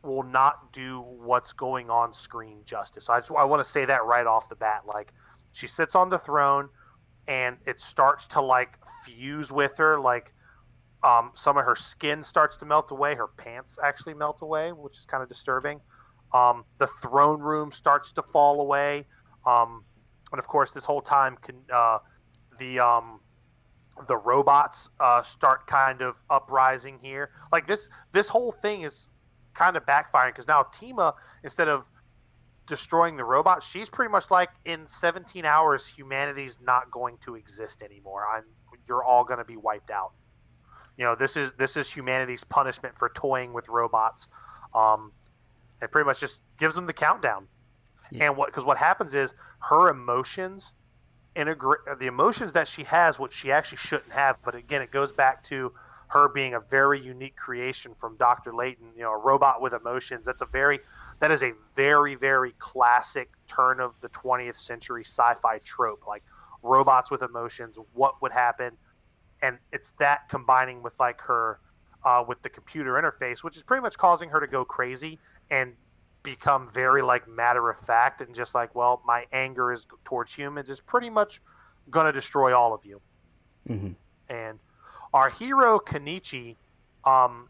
will not do what's going on screen justice. I just I want to say that right off the bat. Like she sits on the throne, and it starts to like fuse with her. Like um, some of her skin starts to melt away. Her pants actually melt away, which is kind of disturbing. Um, the throne room starts to fall away. Um, and of course, this whole time, can, uh, the um, the robots uh, start kind of uprising here. Like this, this whole thing is kind of backfiring because now Tima, instead of destroying the robot, she's pretty much like in 17 hours, humanity's not going to exist anymore. I'm, you're all going to be wiped out. You know, this is this is humanity's punishment for toying with robots. Um, it pretty much just gives them the countdown. Yeah. And what because what happens is her emotions integrate the emotions that she has, what she actually shouldn't have. But again, it goes back to her being a very unique creation from Dr. Lawton, you know, a robot with emotions. That's a very that is a very very classic turn of the 20th century sci-fi trope like robots with emotions, what would happen? And it's that combining with like her uh, with the computer interface, which is pretty much causing her to go crazy and become very like matter of fact and just like, well, my anger is towards humans is pretty much going to destroy all of you. Mm-hmm. And our hero Kenichi um,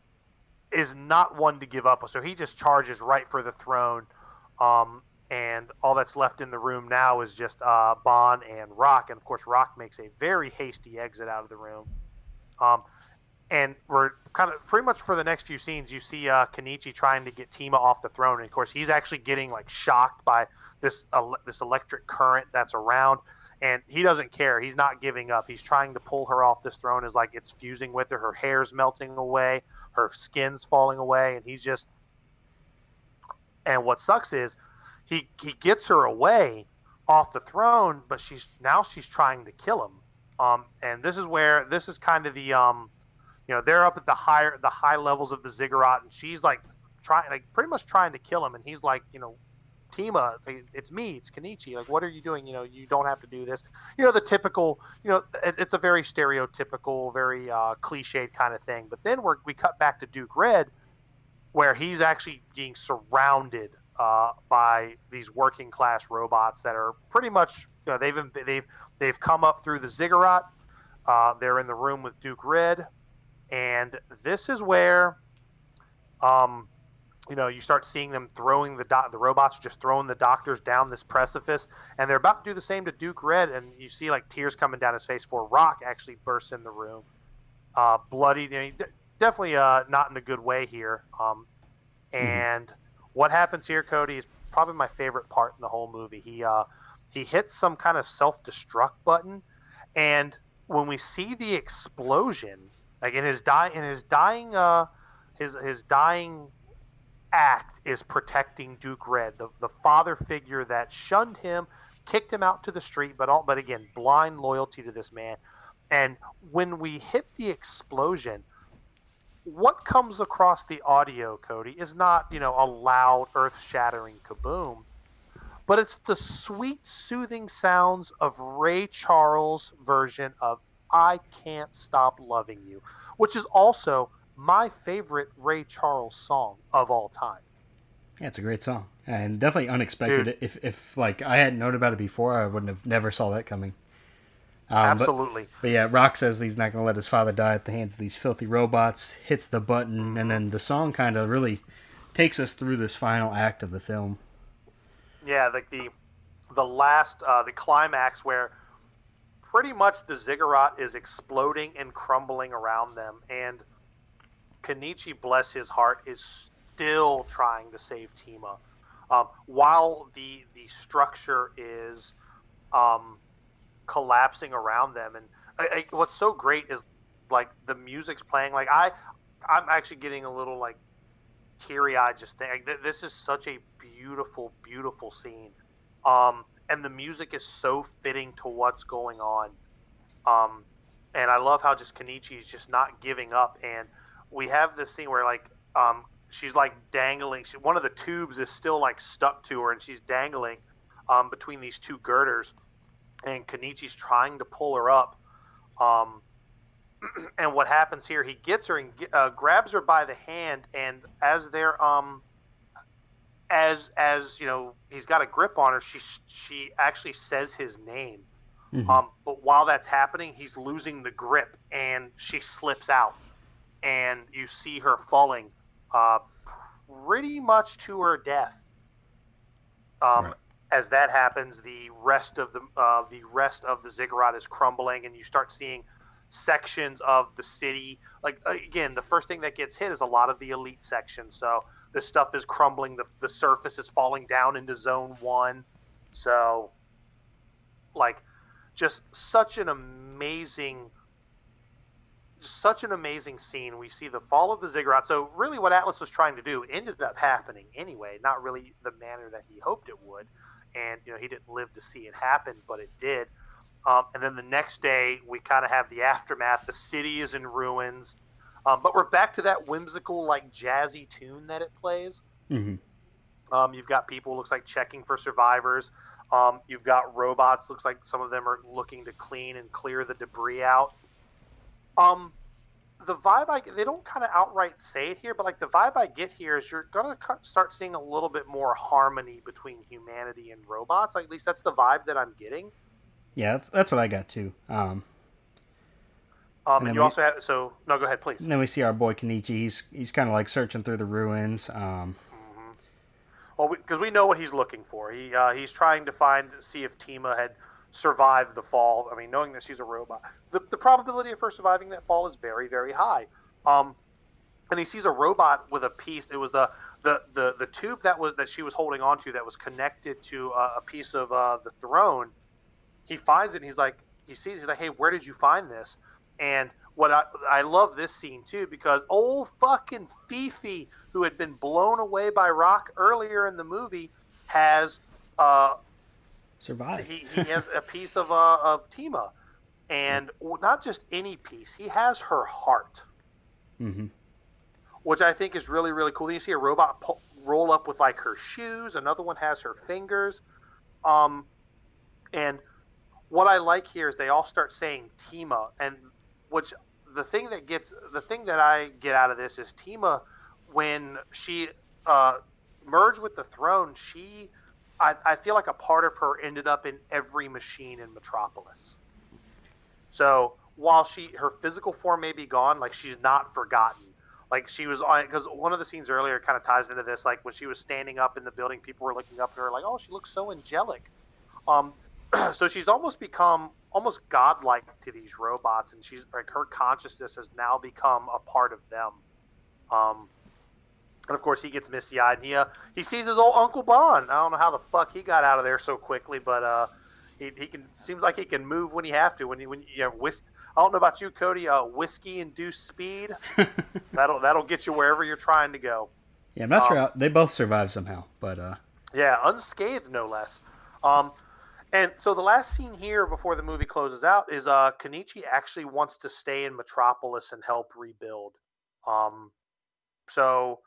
is not one to give up, so he just charges right for the throne. Um, and all that's left in the room now is just uh, Bond and Rock, and of course Rock makes a very hasty exit out of the room. Um, and we're kind of pretty much for the next few scenes, you see uh, Kenichi trying to get Tima off the throne, and of course he's actually getting like shocked by this uh, this electric current that's around, and he doesn't care. He's not giving up. He's trying to pull her off this throne. Is like it's fusing with her. Her hair's melting away, her skin's falling away, and he's just. And what sucks is, he he gets her away off the throne, but she's now she's trying to kill him. Um, and this is where this is kind of the um, you know, they're up at the higher the high levels of the ziggurat, and she's like trying, like pretty much trying to kill him, and he's like, you know, Tima, it's me, it's Kenichi. Like, what are you doing? You know, you don't have to do this. You know, the typical, you know, it, it's a very stereotypical, very uh, cliched kind of thing. But then we we cut back to Duke Red, where he's actually being surrounded uh, by these working class robots that are pretty much, you know, they've they've they've come up through the ziggurat. Uh, they're in the room with Duke Red and this is where, um, you know, you start seeing them throwing the do- the robots just throwing the doctors down this precipice, and they're about to do the same to Duke Red, and you see like tears coming down his face. For Rock actually bursts in the room, uh, bloodied. Know, definitely uh, not in a good way here. Um, mm-hmm. and mm-hmm. what happens here, Cody, is probably my favorite part in the whole movie. He uh, he hits some kind of self destruct button, and when we see the explosion like in his die in his dying uh his his dying act is protecting Duke Red, the the father figure that shunned him, kicked him out to the street, but all but again, blind loyalty to this man. And when we hit the explosion, what comes across the audio, Cody, is not, you know, a loud, earth shattering kaboom, but it's the sweet, soothing sounds of Ray Charles' version of I Can't Stop Loving You, which is also my favorite Ray Charles song of all time. Yeah, it's a great song and definitely unexpected. Dude. If if like I hadn't known about it before, I wouldn't have never saw that coming. Um, Absolutely. But, but, yeah, Rock says he's not going to let his father die at the hands of these filthy robots. Hits the button, and then the song kind of really takes us through this final act of the film. Yeah, like the the last uh, the climax where pretty much the ziggurat is exploding and crumbling around them. And Kenichi, bless his heart, is still trying to save Tima. Um, while the the structure is um, collapsing around them, and I, I, what's so great is like the music's playing. Like I, I'm actually getting a little like teary eyed just think like, this is such a beautiful, beautiful scene. Um, and the music is so fitting to what's going on. Um, and I love how just Kenichi is just not giving up. And we have this scene where like um, she's like dangling. She, one of the tubes is still like stuck to her, and she's dangling um, between these two girders. And Kenichi's trying to pull her up. Um, and what happens here? He gets her and uh, grabs her by the hand, and as they're um, as as you know he's got a grip on her she she actually says his name mm-hmm. um, but while that's happening he's losing the grip and she slips out and you see her falling uh, pretty much to her death um, right. as that happens the rest of the uh, the rest of the ziggurat is crumbling and you start seeing sections of the city like again the first thing that gets hit is a lot of the elite section so the stuff is crumbling. The, the surface is falling down into zone one. So, like, just such an amazing, such an amazing scene. We see the fall of the ziggurat. So, really, what Atlas was trying to do ended up happening anyway. Not really the manner that he hoped it would, and you know he didn't live to see it happen, but it did. Um, and then the next day, we kind of have the aftermath. The city is in ruins. Um, but we're back to that whimsical, like jazzy tune that it plays. Mm-hmm. Um, you've got people looks like checking for survivors. Um, you've got robots. Looks like some of them are looking to clean and clear the debris out. Um, the vibe I they don't kind of outright say it here, but like the vibe I get here is you're gonna start seeing a little bit more harmony between humanity and robots. Like, at least that's the vibe that I'm getting. Yeah, that's, that's what I got too. Um, um, and, and you we, also have so no, go ahead, please. And then we see our boy Kenichi. He's he's kind of like searching through the ruins. Um, mm-hmm. Well, because we, we, know what he's looking for. He uh, he's trying to find see if Tima had survived the fall. I mean, knowing that she's a robot, the the probability of her surviving that fall is very very high. Um, and he sees a robot with a piece. It was the the the, the tube that was that she was holding onto that was connected to a, a piece of uh, the throne. He finds it. and He's like, he sees. He's like, hey, where did you find this? And what I, I love this scene too because old fucking Fifi, who had been blown away by Rock earlier in the movie, has uh, survived. He, he has a piece of uh, of Tima, and not just any piece. He has her heart, mm-hmm. which I think is really really cool. Then you see a robot pull, roll up with like her shoes. Another one has her fingers, um, and what I like here is they all start saying Tima, and which the thing that gets the thing that I get out of this is Tima when she uh, merged with the throne, she I, I feel like a part of her ended up in every machine in Metropolis. So while she her physical form may be gone, like she's not forgotten. Like she was on because one of the scenes earlier kind of ties into this. Like when she was standing up in the building, people were looking up at her like, "Oh, she looks so angelic." Um, so she's almost become almost godlike to these robots, and she's like her consciousness has now become a part of them. Um, and of course, he gets misty eyed. And he uh, he sees his old Uncle Bond. I don't know how the fuck he got out of there so quickly, but uh, he, he can seems like he can move when he have to. When he when you know, whis- I don't know about you, Cody. Uh, whiskey induced speed. that'll that'll get you wherever you're trying to go. Yeah, I'm not um, sure how, they both survive somehow, but uh, yeah, unscathed no less. Um, and so the last scene here before the movie closes out is uh, Kenichi actually wants to stay in Metropolis and help rebuild. Um, so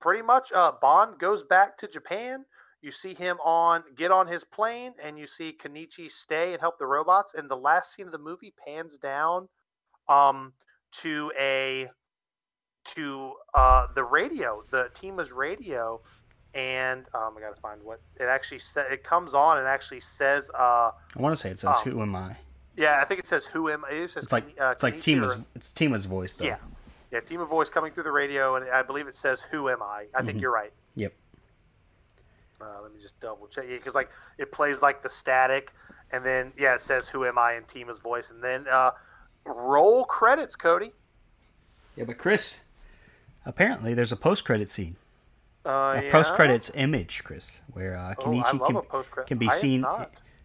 pretty much uh, Bond goes back to Japan. You see him on get on his plane, and you see Kenichi stay and help the robots. And the last scene of the movie pans down um, to a to uh, the radio, the Tima's radio, and um, I gotta find what it actually says. It comes on and actually says. Uh, I want to say it says, um, "Who am I?" Yeah, I think it says, "Who am I?" It says, it's like uh, it's like Tima's or, it's Tima's voice. Though. Yeah, yeah, Tima voice coming through the radio, and I believe it says, "Who am I?" I think mm-hmm. you're right. Yep. Uh, let me just double check. Yeah, because like it plays like the static, and then yeah, it says, "Who am I?" in Tima's voice, and then uh, roll credits, Cody. Yeah, but Chris, apparently there's a post-credit scene. Uh, a yeah? post credits image, Chris, where uh, oh, Kenichi oh, can, can, be I seen.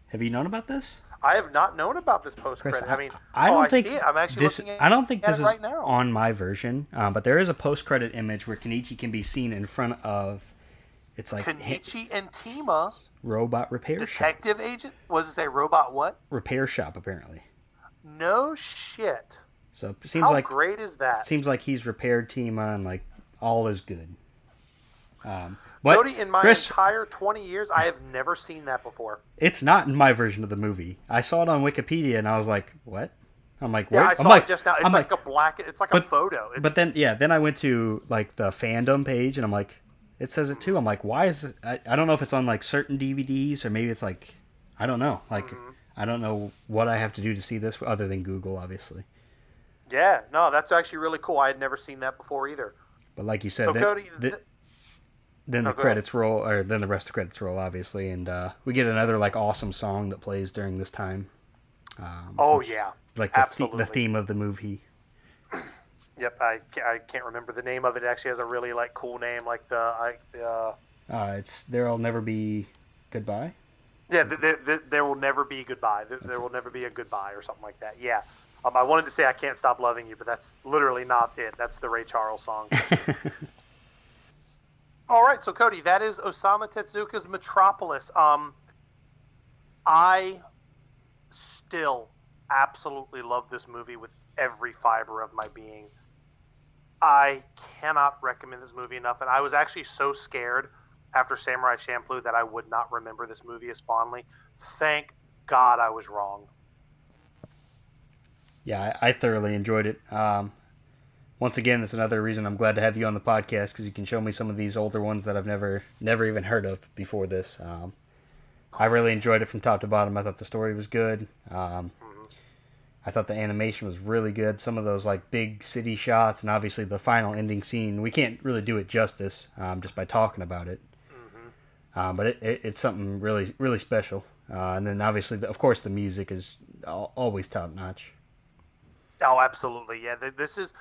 Have, you known about this? I have not known about this post credit. I mean, I, I don't oh, think I see it. I'm actually this, looking at I don't think this is right now. on my version, um, but there is a post credit image where Kenichi can be seen in front of. It's like Kenichi and Tima. Robot repair Detective shop. agent? Was it say robot what? Repair shop, apparently. No shit. So it seems How like great is that? Seems like he's repaired Tima and like all is good. Um, but Cody, in my Chris, entire 20 years, I have never seen that before. It's not in my version of the movie. I saw it on Wikipedia and I was like, what? I'm like, yeah, I saw I'm like, it just now. It's like, like, a black. It's like but, a photo. It's, but then, yeah, then I went to like the fandom page and I'm like, it says it too. I'm like, why is it? I, I don't know if it's on like certain DVDs or maybe it's like, I don't know. Like, mm-hmm. I don't know what I have to do to see this other than Google, obviously. Yeah, no, that's actually really cool. I had never seen that before either. But like you said, so that, Cody, th- then the credits roll, or then the rest of the credits roll, obviously, and uh, we get another like awesome song that plays during this time. Um, oh yeah, like the, Absolutely. the theme of the movie. Yep, I can't, I can't remember the name of it. it. Actually, has a really like cool name, like the I uh, uh it's there'll never be goodbye. Yeah, there, there, there will never be goodbye. There, there will never be a goodbye or something like that. Yeah. Um, I wanted to say I can't stop loving you, but that's literally not it. That's the Ray Charles song. All right, so Cody, that is Osamu Tezuka's Metropolis. Um, I still absolutely love this movie with every fiber of my being. I cannot recommend this movie enough, and I was actually so scared after Samurai Champloo that I would not remember this movie as fondly. Thank God I was wrong. Yeah, I, I thoroughly enjoyed it. Um, once again, it's another reason I'm glad to have you on the podcast because you can show me some of these older ones that I've never never even heard of before this. Um, I really enjoyed it from top to bottom. I thought the story was good. Um, I thought the animation was really good. Some of those like big city shots, and obviously the final ending scene. We can't really do it justice um, just by talking about it. Mm-hmm. Um, but it, it, it's something really really special. Uh, and then obviously, of course, the music is always top notch. Oh, absolutely. Yeah, this is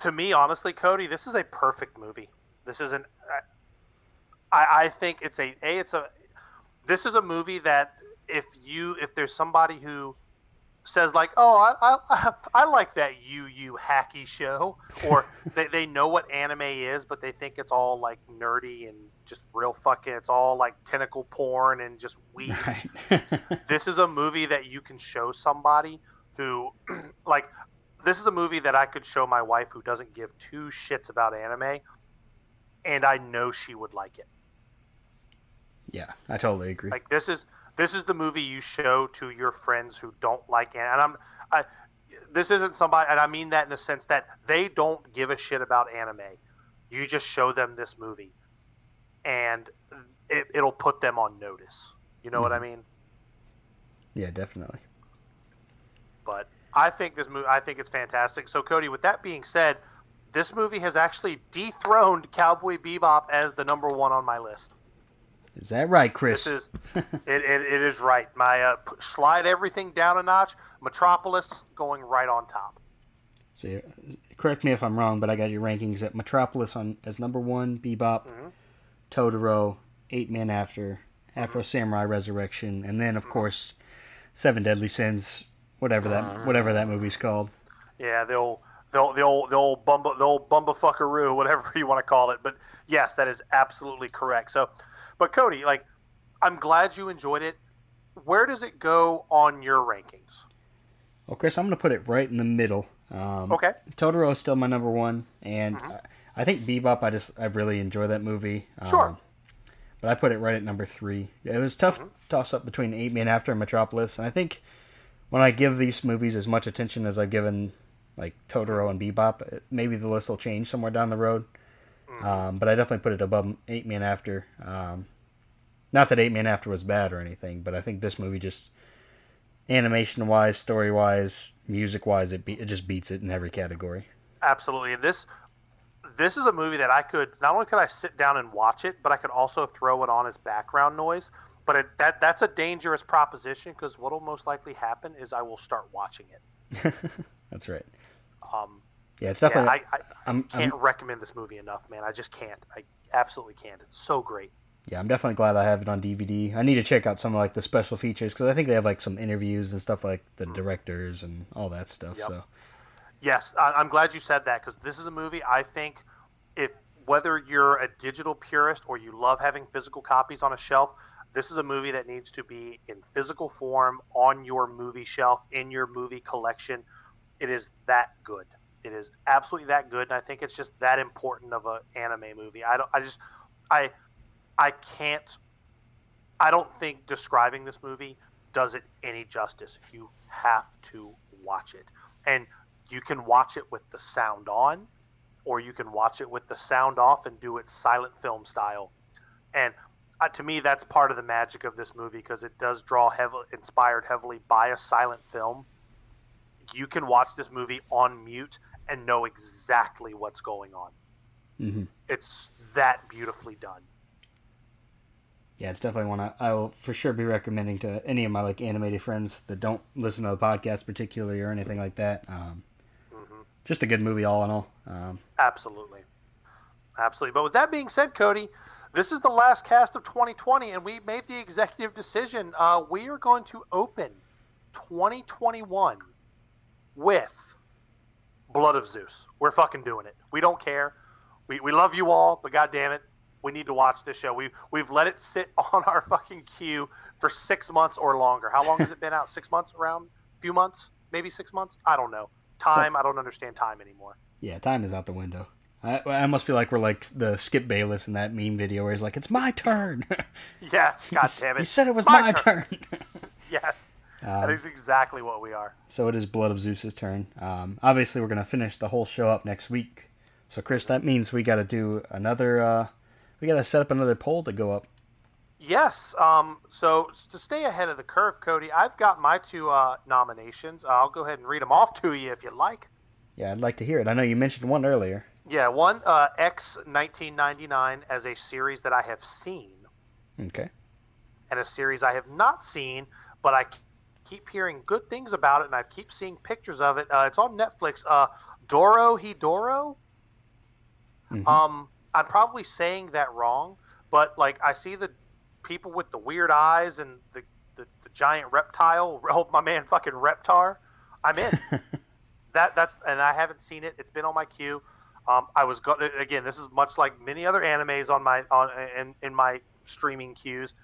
to me, honestly, Cody, this is a perfect movie. This is an. I, I think it's a a it's a. This is a movie that if you if there's somebody who says like, "Oh, I, I, I like that you you hacky show," or they, they know what anime is, but they think it's all like nerdy and just real fucking. It's all like tentacle porn and just weeds. Right. this is a movie that you can show somebody who, like, this is a movie that I could show my wife who doesn't give two shits about anime, and I know she would like it. Yeah, I totally agree. Like this is this is the movie you show to your friends who don't like anime. And I'm, I, this isn't somebody, and I mean that in the sense that they don't give a shit about anime. You just show them this movie, and it, it'll put them on notice. You know mm-hmm. what I mm-hmm. mean? Yeah, definitely. But I think this movie, I think it's fantastic. So, Cody, with that being said, this movie has actually dethroned Cowboy Bebop as the number one on my list. Is that right, Chris? This is it, it, it is right. My uh, slide everything down a notch. Metropolis going right on top. So, correct me if I'm wrong, but I got your rankings at Metropolis on as number one, Bebop, mm-hmm. Totoro, Eight Man After, Afro mm-hmm. Samurai Resurrection, and then of mm-hmm. course, Seven Deadly Sins, whatever that whatever that movie's called. Yeah, the old the old the old the old bumba the old bumba whatever you want to call it. But yes, that is absolutely correct. So but Cody, like, I'm glad you enjoyed it. Where does it go on your rankings? Well, Chris, I'm going to put it right in the middle. Um, okay. Totoro is still my number one, and mm-hmm. I, I, think Bebop. I just I really enjoy that movie. Sure. Um, but I put it right at number three. It was tough mm-hmm. toss up between Eight Man After and Metropolis, and I think when I give these movies as much attention as I've given like Totoro and Bebop, maybe the list will change somewhere down the road. Mm-hmm. Um, but I definitely put it above Eight Man After. Um, not that Eight Man After was bad or anything, but I think this movie just animation wise, story wise, music wise, it be- it just beats it in every category. Absolutely. This this is a movie that I could not only could I sit down and watch it, but I could also throw it on as background noise. But it, that that's a dangerous proposition because what will most likely happen is I will start watching it. that's right. Um, yeah, it's definitely. Yeah, I, I, I'm, can't I'm, recommend this movie enough, man. I just can't. I absolutely can't. It's so great. Yeah, I'm definitely glad I have it on DVD. I need to check out some of like the special features because I think they have like some interviews and stuff like the mm. directors and all that stuff. Yep. So. Yes, I'm glad you said that because this is a movie I think if whether you're a digital purist or you love having physical copies on a shelf, this is a movie that needs to be in physical form on your movie shelf in your movie collection. It is that good. It is absolutely that good, and I think it's just that important of an anime movie. I don't. I just. I. I can't. I don't think describing this movie does it any justice. You have to watch it, and you can watch it with the sound on, or you can watch it with the sound off and do it silent film style. And uh, to me, that's part of the magic of this movie because it does draw heavily inspired heavily by a silent film. You can watch this movie on mute and know exactly what's going on. Mm-hmm. It's that beautifully done. Yeah, it's definitely one I, I, will for sure be recommending to any of my like animated friends that don't listen to the podcast particularly or anything like that. Um, mm-hmm. Just a good movie, all in all. Um, Absolutely, absolutely. But with that being said, Cody, this is the last cast of 2020, and we made the executive decision. Uh, we are going to open 2021 with Blood of Zeus. We're fucking doing it. We don't care. We, we love you all, but god damn it, we need to watch this show. We we've let it sit on our fucking queue for six months or longer. How long has it been out? Six months? Around? A few months? Maybe six months? I don't know. Time? I don't understand time anymore. Yeah, time is out the window. I, I almost feel like we're like the Skip Bayless in that meme video where he's like, "It's my turn." yes, god damn it. He said it was my, my turn. turn. yes. Um, that is exactly what we are. So it is Blood of Zeus's turn. Um, obviously, we're going to finish the whole show up next week. So, Chris, that means we got to do another. Uh, we got to set up another poll to go up. Yes. Um, so to stay ahead of the curve, Cody, I've got my two uh, nominations. Uh, I'll go ahead and read them off to you if you'd like. Yeah, I'd like to hear it. I know you mentioned one earlier. Yeah, one uh, X 1999 as a series that I have seen. Okay. And a series I have not seen, but I keep hearing good things about it, and I keep seeing pictures of it. Uh, it's on Netflix. Uh, Dorohedoro. Mhm. Um, I'm probably saying that wrong, but like I see the people with the weird eyes and the the, the giant reptile. Oh, my man, fucking Reptar. I'm in. that that's and I haven't seen it. It's been on my queue. Um, I was go- again. This is much like many other animes on my on in, in my streaming queues.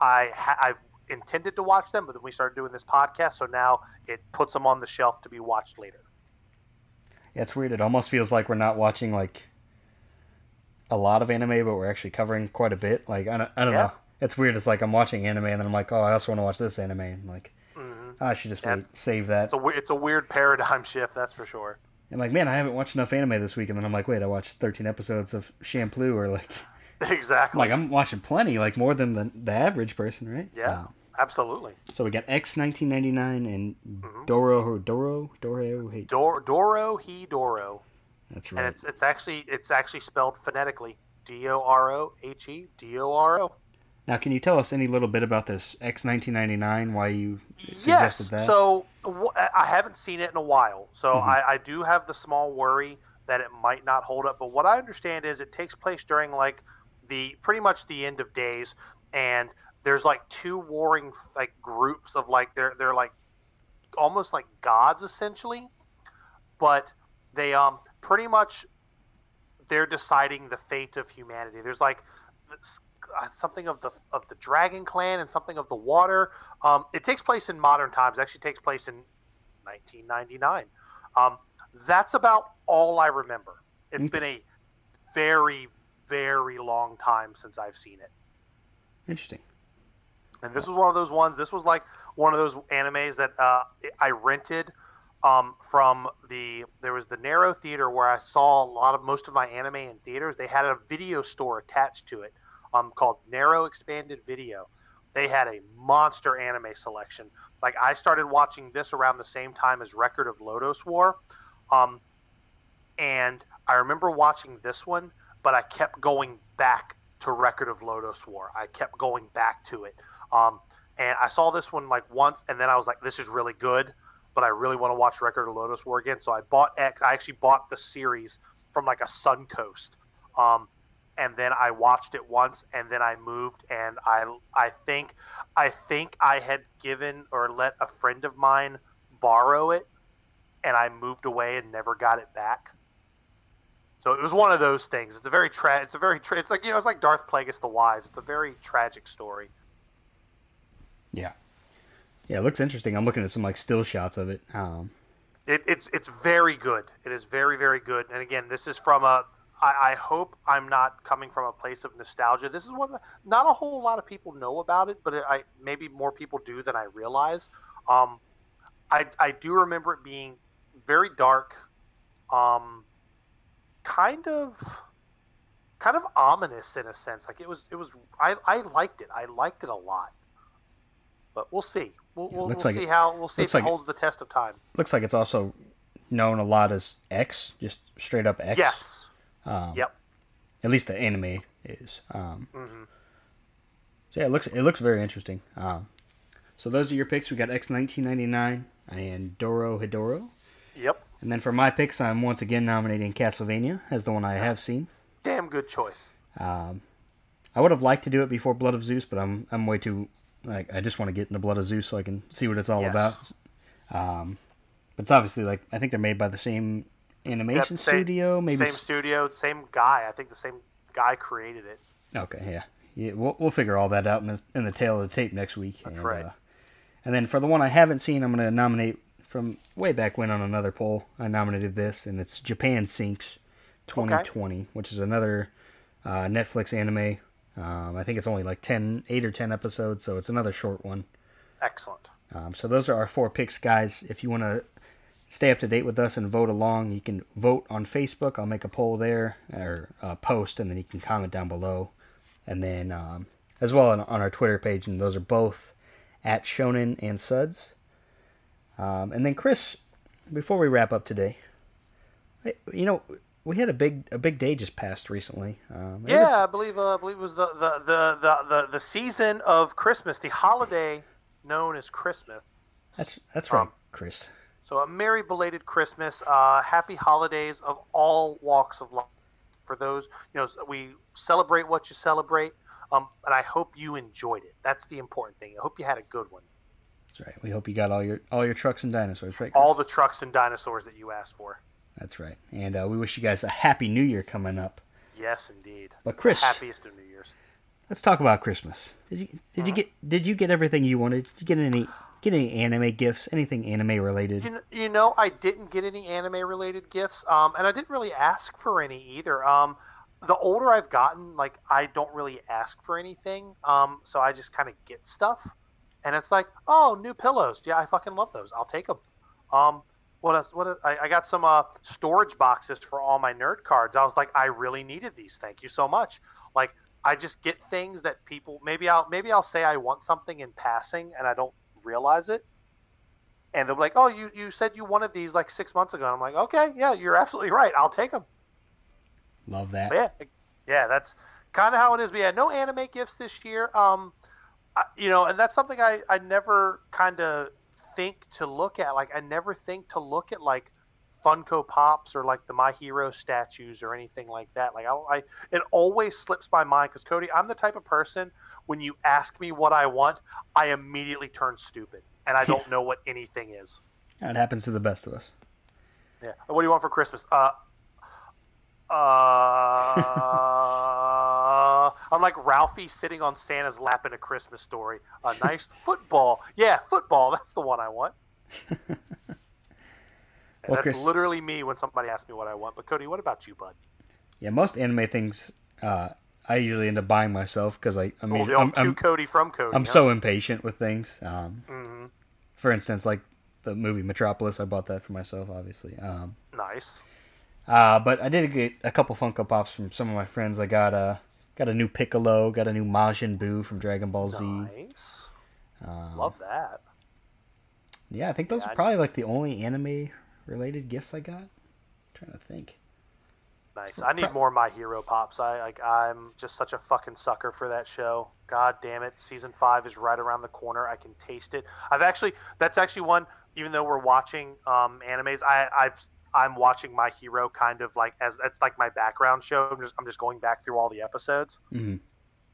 I ha- I've intended to watch them, but then we started doing this podcast, so now it puts them on the shelf to be watched later. Yeah, it's weird. It almost feels like we're not watching like a lot of anime, but we're actually covering quite a bit. Like I don't, I don't Yeah. know. It's weird. It's like I'm watching anime and then I'm like, oh, I also want to watch this anime. And like, I should just Yeah. wait, save that. It's a it's a weird paradigm shift, that's for sure. I'm like, man, I haven't watched enough anime this week, and then I'm like, wait, I watched 13 episodes of Champloo, or like, exactly. I'm like I'm watching plenty, like more than the the average person, right? yeah, Uh, absolutely. so we got X 1999 and Mm-hmm. Doro Doro Doro. Hey, Dor- Doro he Doro, that's right. and it's it's actually it's actually spelled phonetically D O R O H E D O R O. Now, can you tell us any little bit about this X 1999? Why you Yes. suggested that? So wh- I haven't seen it in a while, so Mhm. I, I do have the small worry that it might not hold up. But what I understand is it takes place during like the pretty much the end of days, and there's like two warring like groups of like they're they're like almost like gods essentially, but they um pretty much they're deciding the fate of humanity. There's like uh, something of the of the Dragon Clan and something of the water. Um, it takes place in modern times. It actually takes place in 1999. Um, that's about all I remember. It's been a very very long time since I've seen it. Interesting. And this was one of those ones. This was like one of those animes that uh, I rented um, from the. There was the Naro Theater where I saw a lot of most of my anime in theaters. They had a video store attached to it um, called Naro Expanded Video. They had a monster anime selection. Like I started watching this around the same time as Record of Lodoss War, um, and I remember watching this one, but I kept going back to Record of Lodoss War. I kept going back to it. Um, and I saw this one like once, and then I was like, "This is really good," but I really want to watch Record of Lodoss War again. So I bought X. I actually bought the series from like a Suncoast, um, and then I watched it once, and then I moved, and I I think I think I had given or let a friend of mine borrow it, and I moved away and never got it back. So it was one of those things. It's a very tra- It's a very. Tra- it's like you know. It's like Darth Plagueis the Wise. It's a very tragic story. Yeah. Yeah, it looks interesting. I'm looking at some like still shots of it. Um, It, it's it's very good. It is very very good. And again, this is from a. I, I hope I'm not coming from a place of nostalgia. This is one that not a whole lot of people know about it, but it, I maybe more people do than I realize. Um, I I do remember it being very dark, um, kind of kind of ominous in a sense. Like it was it was I, I liked it. I liked it a lot. But we'll see. We'll, we'll, we'll like see it- how we'll see if like it- holds the test of time. looks like it's also known a lot as X, just straight up X. Yes. Um, Yep. At least the anime is. Um, hmm so yeah, it looks it looks very interesting. Um, so those are your picks. We got X 1999 and Doro Hidoro. Yep. And then for my picks, I'm once again nominating Castlevania as the one I have seen. Damn good choice. Um, I would have liked to do it before Blood of Zeus, but I'm I'm way too like I just want to get into Blood of Zeus so I can see what it's all Yes. about. Um, but it's obviously like I think they're made by the same animation Yep, same- studio, maybe. Same studio, same guy. I think the same guy created it. Okay, yeah, yeah. We'll we'll figure all that out in the in the tail of the tape next week. That's and, right. Uh, and then for the one I haven't seen, I'm going to nominate from way back when on another poll. I nominated this, and it's Japan Sinks 2020, which is another uh, Netflix anime. Um, I think it's only like 10, 8 or 10 episodes, so it's another short one. Excellent. Um, so those are our four picks, guys. If you want to stay up to date with us and vote along, you can vote on Facebook. I'll make a poll there or a post, and then you can comment down below, and then um, as well on, on our Twitter page. And those are both at Shonen and Suds. Um, and then Chris, before we wrap up today, you know we had a big a big day just passed recently. Um, it was- Yeah, I believe uh, I believe it was the the, the, the, the the season of Christmas, the holiday known as Christmas, That's that's right, Chris. So a merry belated Christmas, uh, happy holidays of all walks of life. For those, you know, we celebrate what you celebrate, um, and I hope you enjoyed it. That's the important thing. I hope you had a good one. That's right. We hope you got all your all your trucks and dinosaurs, right? Chris? All the trucks and dinosaurs that you asked for. That's right. And uh, we wish you guys a happy New Year coming up. Yes, indeed. But Chris- the happiest of New Years. Let's talk about Christmas. Did you did you get did you get everything you wanted? Did you get any get any anime gifts? Anything anime related? You know, you know, I didn't get any anime related gifts, um, and I didn't really ask for any either. Um, the older I've gotten, like I don't really ask for anything, um, so I just kind of get stuff, and it's like, oh, new pillows, yeah, I fucking love those. I'll take them. Um, what else? What else? I, I got some uh, storage boxes for all my nerd cards. I was like, I really needed these. Thank you so much. Like, I just get things that people maybe I'll maybe I'll say I want something in passing, and I don't realize it and they'll be like, "Oh, you you said you wanted these like six months ago." And I'm like, "Okay, yeah, you're absolutely right. I'll take them." Love that. But yeah, yeah, that's kind of how it is. But yeah, no anime gifts this year. Um, I, you know, and that's something I I never kind of think to look at. Like, I never think to look at like Funko Pops or like the My Hero statues or anything like that. Like, I, I it always slips my mind because Cody, I'm the type of person when you ask me what I want, I immediately turn stupid and I don't know what anything is. That happens to the best of us. Yeah. What do you want for Christmas? Uh, uh, I'm like Ralphie sitting on Santa's lap in a Christmas story. A nice football. Yeah, football. That's the one I want. And Well, that's Chris- literally me when somebody asks me what I want. But Cody, what about you, bud? Yeah, most anime things uh, I usually end up buying myself because I I'm, the I'm, I'm, Cody from Cody. I'm huh? so impatient with things. Um, Mhm. For instance, like the movie Metropolis, I bought that for myself, obviously. Um, nice. Uh, but I did get a couple Funko Pops from some of my friends. I got a got a new Piccolo, got a new Majin Buu from Dragon Ball Z. Nice. Um, Love that. Yeah, I think those Yeah, are probably like the only anime related gifts I got. trying to think. Nice. I need more My Hero pops. I like. I'm just such a fucking sucker for that show. God damn it! Season five is right around the corner. I can taste it. I've actually. That's actually one. Even though we're watching um, animes, I I've, I'm watching My Hero kind of like as that's like my background show. I'm just I'm just going back through all the episodes. Mhm.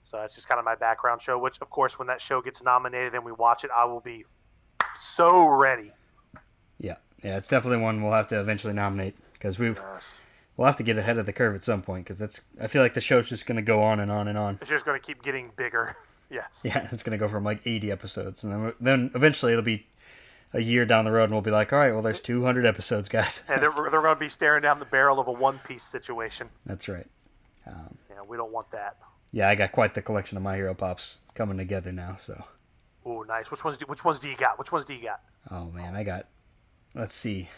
So it's just kind of my background show. Which of course, when that show gets nominated and we watch it, I will be so ready. Yeah, it's definitely one we'll have to eventually nominate because we Yes. we'll have to get ahead of the curve at some point because that's I feel like the show's just gonna go on and on and on. It's just going to keep getting bigger. yes. Yeah, it's gonna go from like 80 episodes, and then then eventually it'll be a year down the road, and we'll be like, all right, well, there's 200 episodes, guys. And they're, they're going to be staring down the barrel of a One Piece situation. That's right. Um, Yeah, we don't want that. yeah, I got quite the collection of My Hero Pops coming together now. So, Oh, nice. Which ones? Do, which ones do you got? Which ones do you got? oh man, I got. Let's see.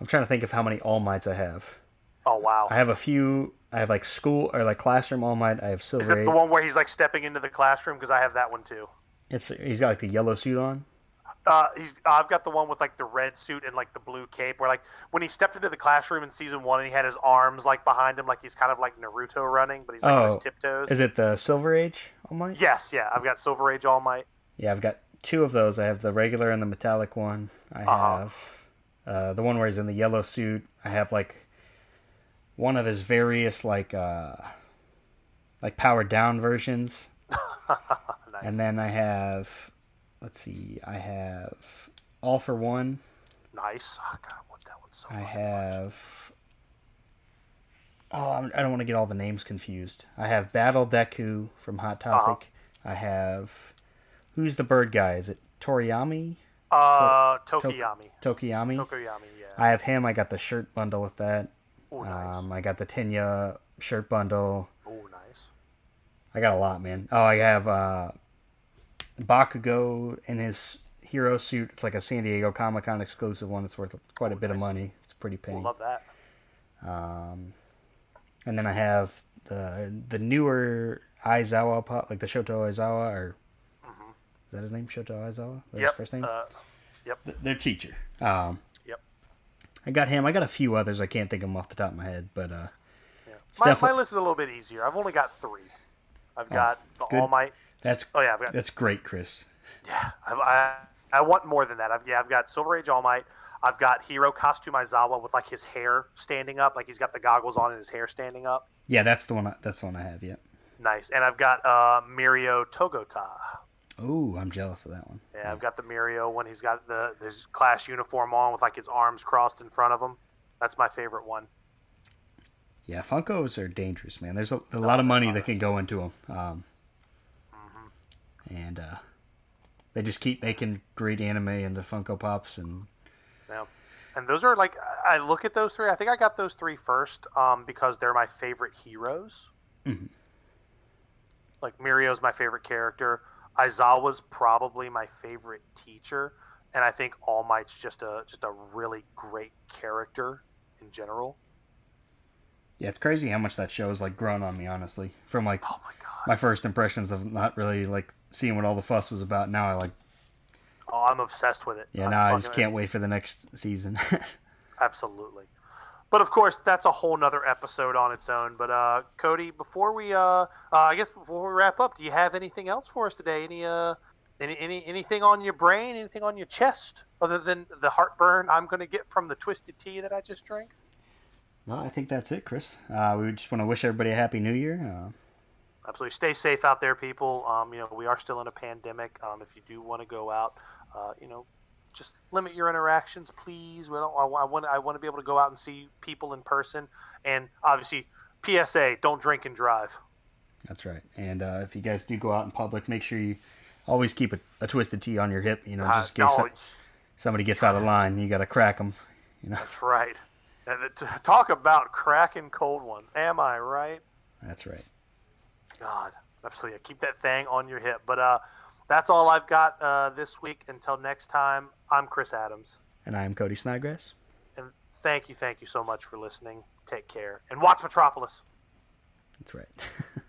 I'm trying to think of how many All Mights I have. Oh wow. I have a few. I have like school or like classroom All Might. I have silver. Is it the one where he's like stepping into the classroom? Because I have that one too. It's he's got like the yellow suit on. Uh, he's. I've got the one with like the red suit and like the blue cape. Where like when he stepped into the classroom in season one, and he had his arms like behind him, like he's kind of like Naruto running, but he's like on his Oh, tiptoes. Is it the Silver Age All Might? Yes, yeah. I've got Silver Age All Might. Yeah, I've got two of those. I have the regular and the metallic one. I Uh-huh. have uh, the one where he's in the yellow suit. I have like one of his various like uh, like powered down versions, nice. and then I have let's see, I have all for one. nice. Oh god, what that one's so. I have. Oh, I'm, I don't want to get all the names confused. I have Battle Deku from Hot Uh-huh. Topic. I have who's the bird guy? Is it Toriyami? Uh, Tokoyami. Tokoyami. Tokoyami. Yeah. I have him. I got the shirt bundle with that. Oh, nice. Um, I got the Tenya shirt bundle. oh, nice. I got a lot, man. Oh, I have uh, Bakugo in his hero suit. It's like a San Diego Comic Con exclusive one. It's worth quite a bit of money. It's pretty Oh, penny. love that. Um, and then I have the the newer Aizawa pop, like the Shoto Aizawa, or is that his name? Shoto Aizawa. That's. Yep. his first name. Uh, Th- their teacher. Um, yep. I got him. I got a few others. I can't think of them off the top of my head, but uh, Yeah. My, my list is a little bit easier. I've only got three. I've got the good. All Might. That's- oh yeah. I've got that's great, Chris. yeah. I've, I I want more than that. I've, yeah, I've got Silver Age All Might. I've got Hero Costume Aizawa with like his hair standing up, like he's got the goggles on and his hair standing up. Yeah, that's the one. I, that's the one I have. Yeah. Nice. And I've got uh, Mirio Togata. Ooh, I'm jealous of that one. Yeah, I've got the Mirio when he's got the his class uniform on with like his arms crossed in front of him. That's my favorite one. Yeah, Funkos are dangerous, man. There's a, a lot of money that can go into them, um, mm-hmm. and uh, they just keep making great anime into Funko Pops, and yeah, and those are like I look at those three. I think I got those three first um, because they're my favorite heroes. Mm-hmm. Like Mirio's my favorite character. Aizawa's probably my favorite teacher, and I think All Might's just a just a really great character in general. Yeah, it's crazy how much that show has like grown on me, honestly. From like oh my, my first impressions of not really like seeing what all the fuss was about. Now I like. Oh, I'm obsessed with it. Yeah, I'm now I just can't wait for the next season. Absolutely. But of course, that's a whole nother episode on its own. But uh, Cody, before we, uh, uh, I guess before we wrap up, do you have anything else for us today? Any, uh, any, any, anything on your brain? Anything on your chest other than the heartburn I'm going to get from the twisted tea that I just drank? No, I think that's it, Chris. Uh, we just want to wish everybody a happy New Year. Uh, Absolutely, stay safe out there, people. Um, you know, we are still in a pandemic. Um, if you do want to go out, uh, you know, just limit your interactions, please. We don't, I, I, want I want to be able to go out and see people in person, and obviously, PSA: don't drink and drive. That's right. And uh, if you guys do go out in public, make sure you always keep a, a twisted tea on your hip. You know, just in case somebody gets out of line, you got to crack them. You know. That's right. Talk about cracking cold ones. Am I right? That's right. God, absolutely. Keep that thing on your hip. But uh, that's all I've got uh, this week. Until next time, I'm Chris Adams. And I am Cody Snodgrass. And thank you, thank you so much for listening. Take care. And watch Metropolis. That's right.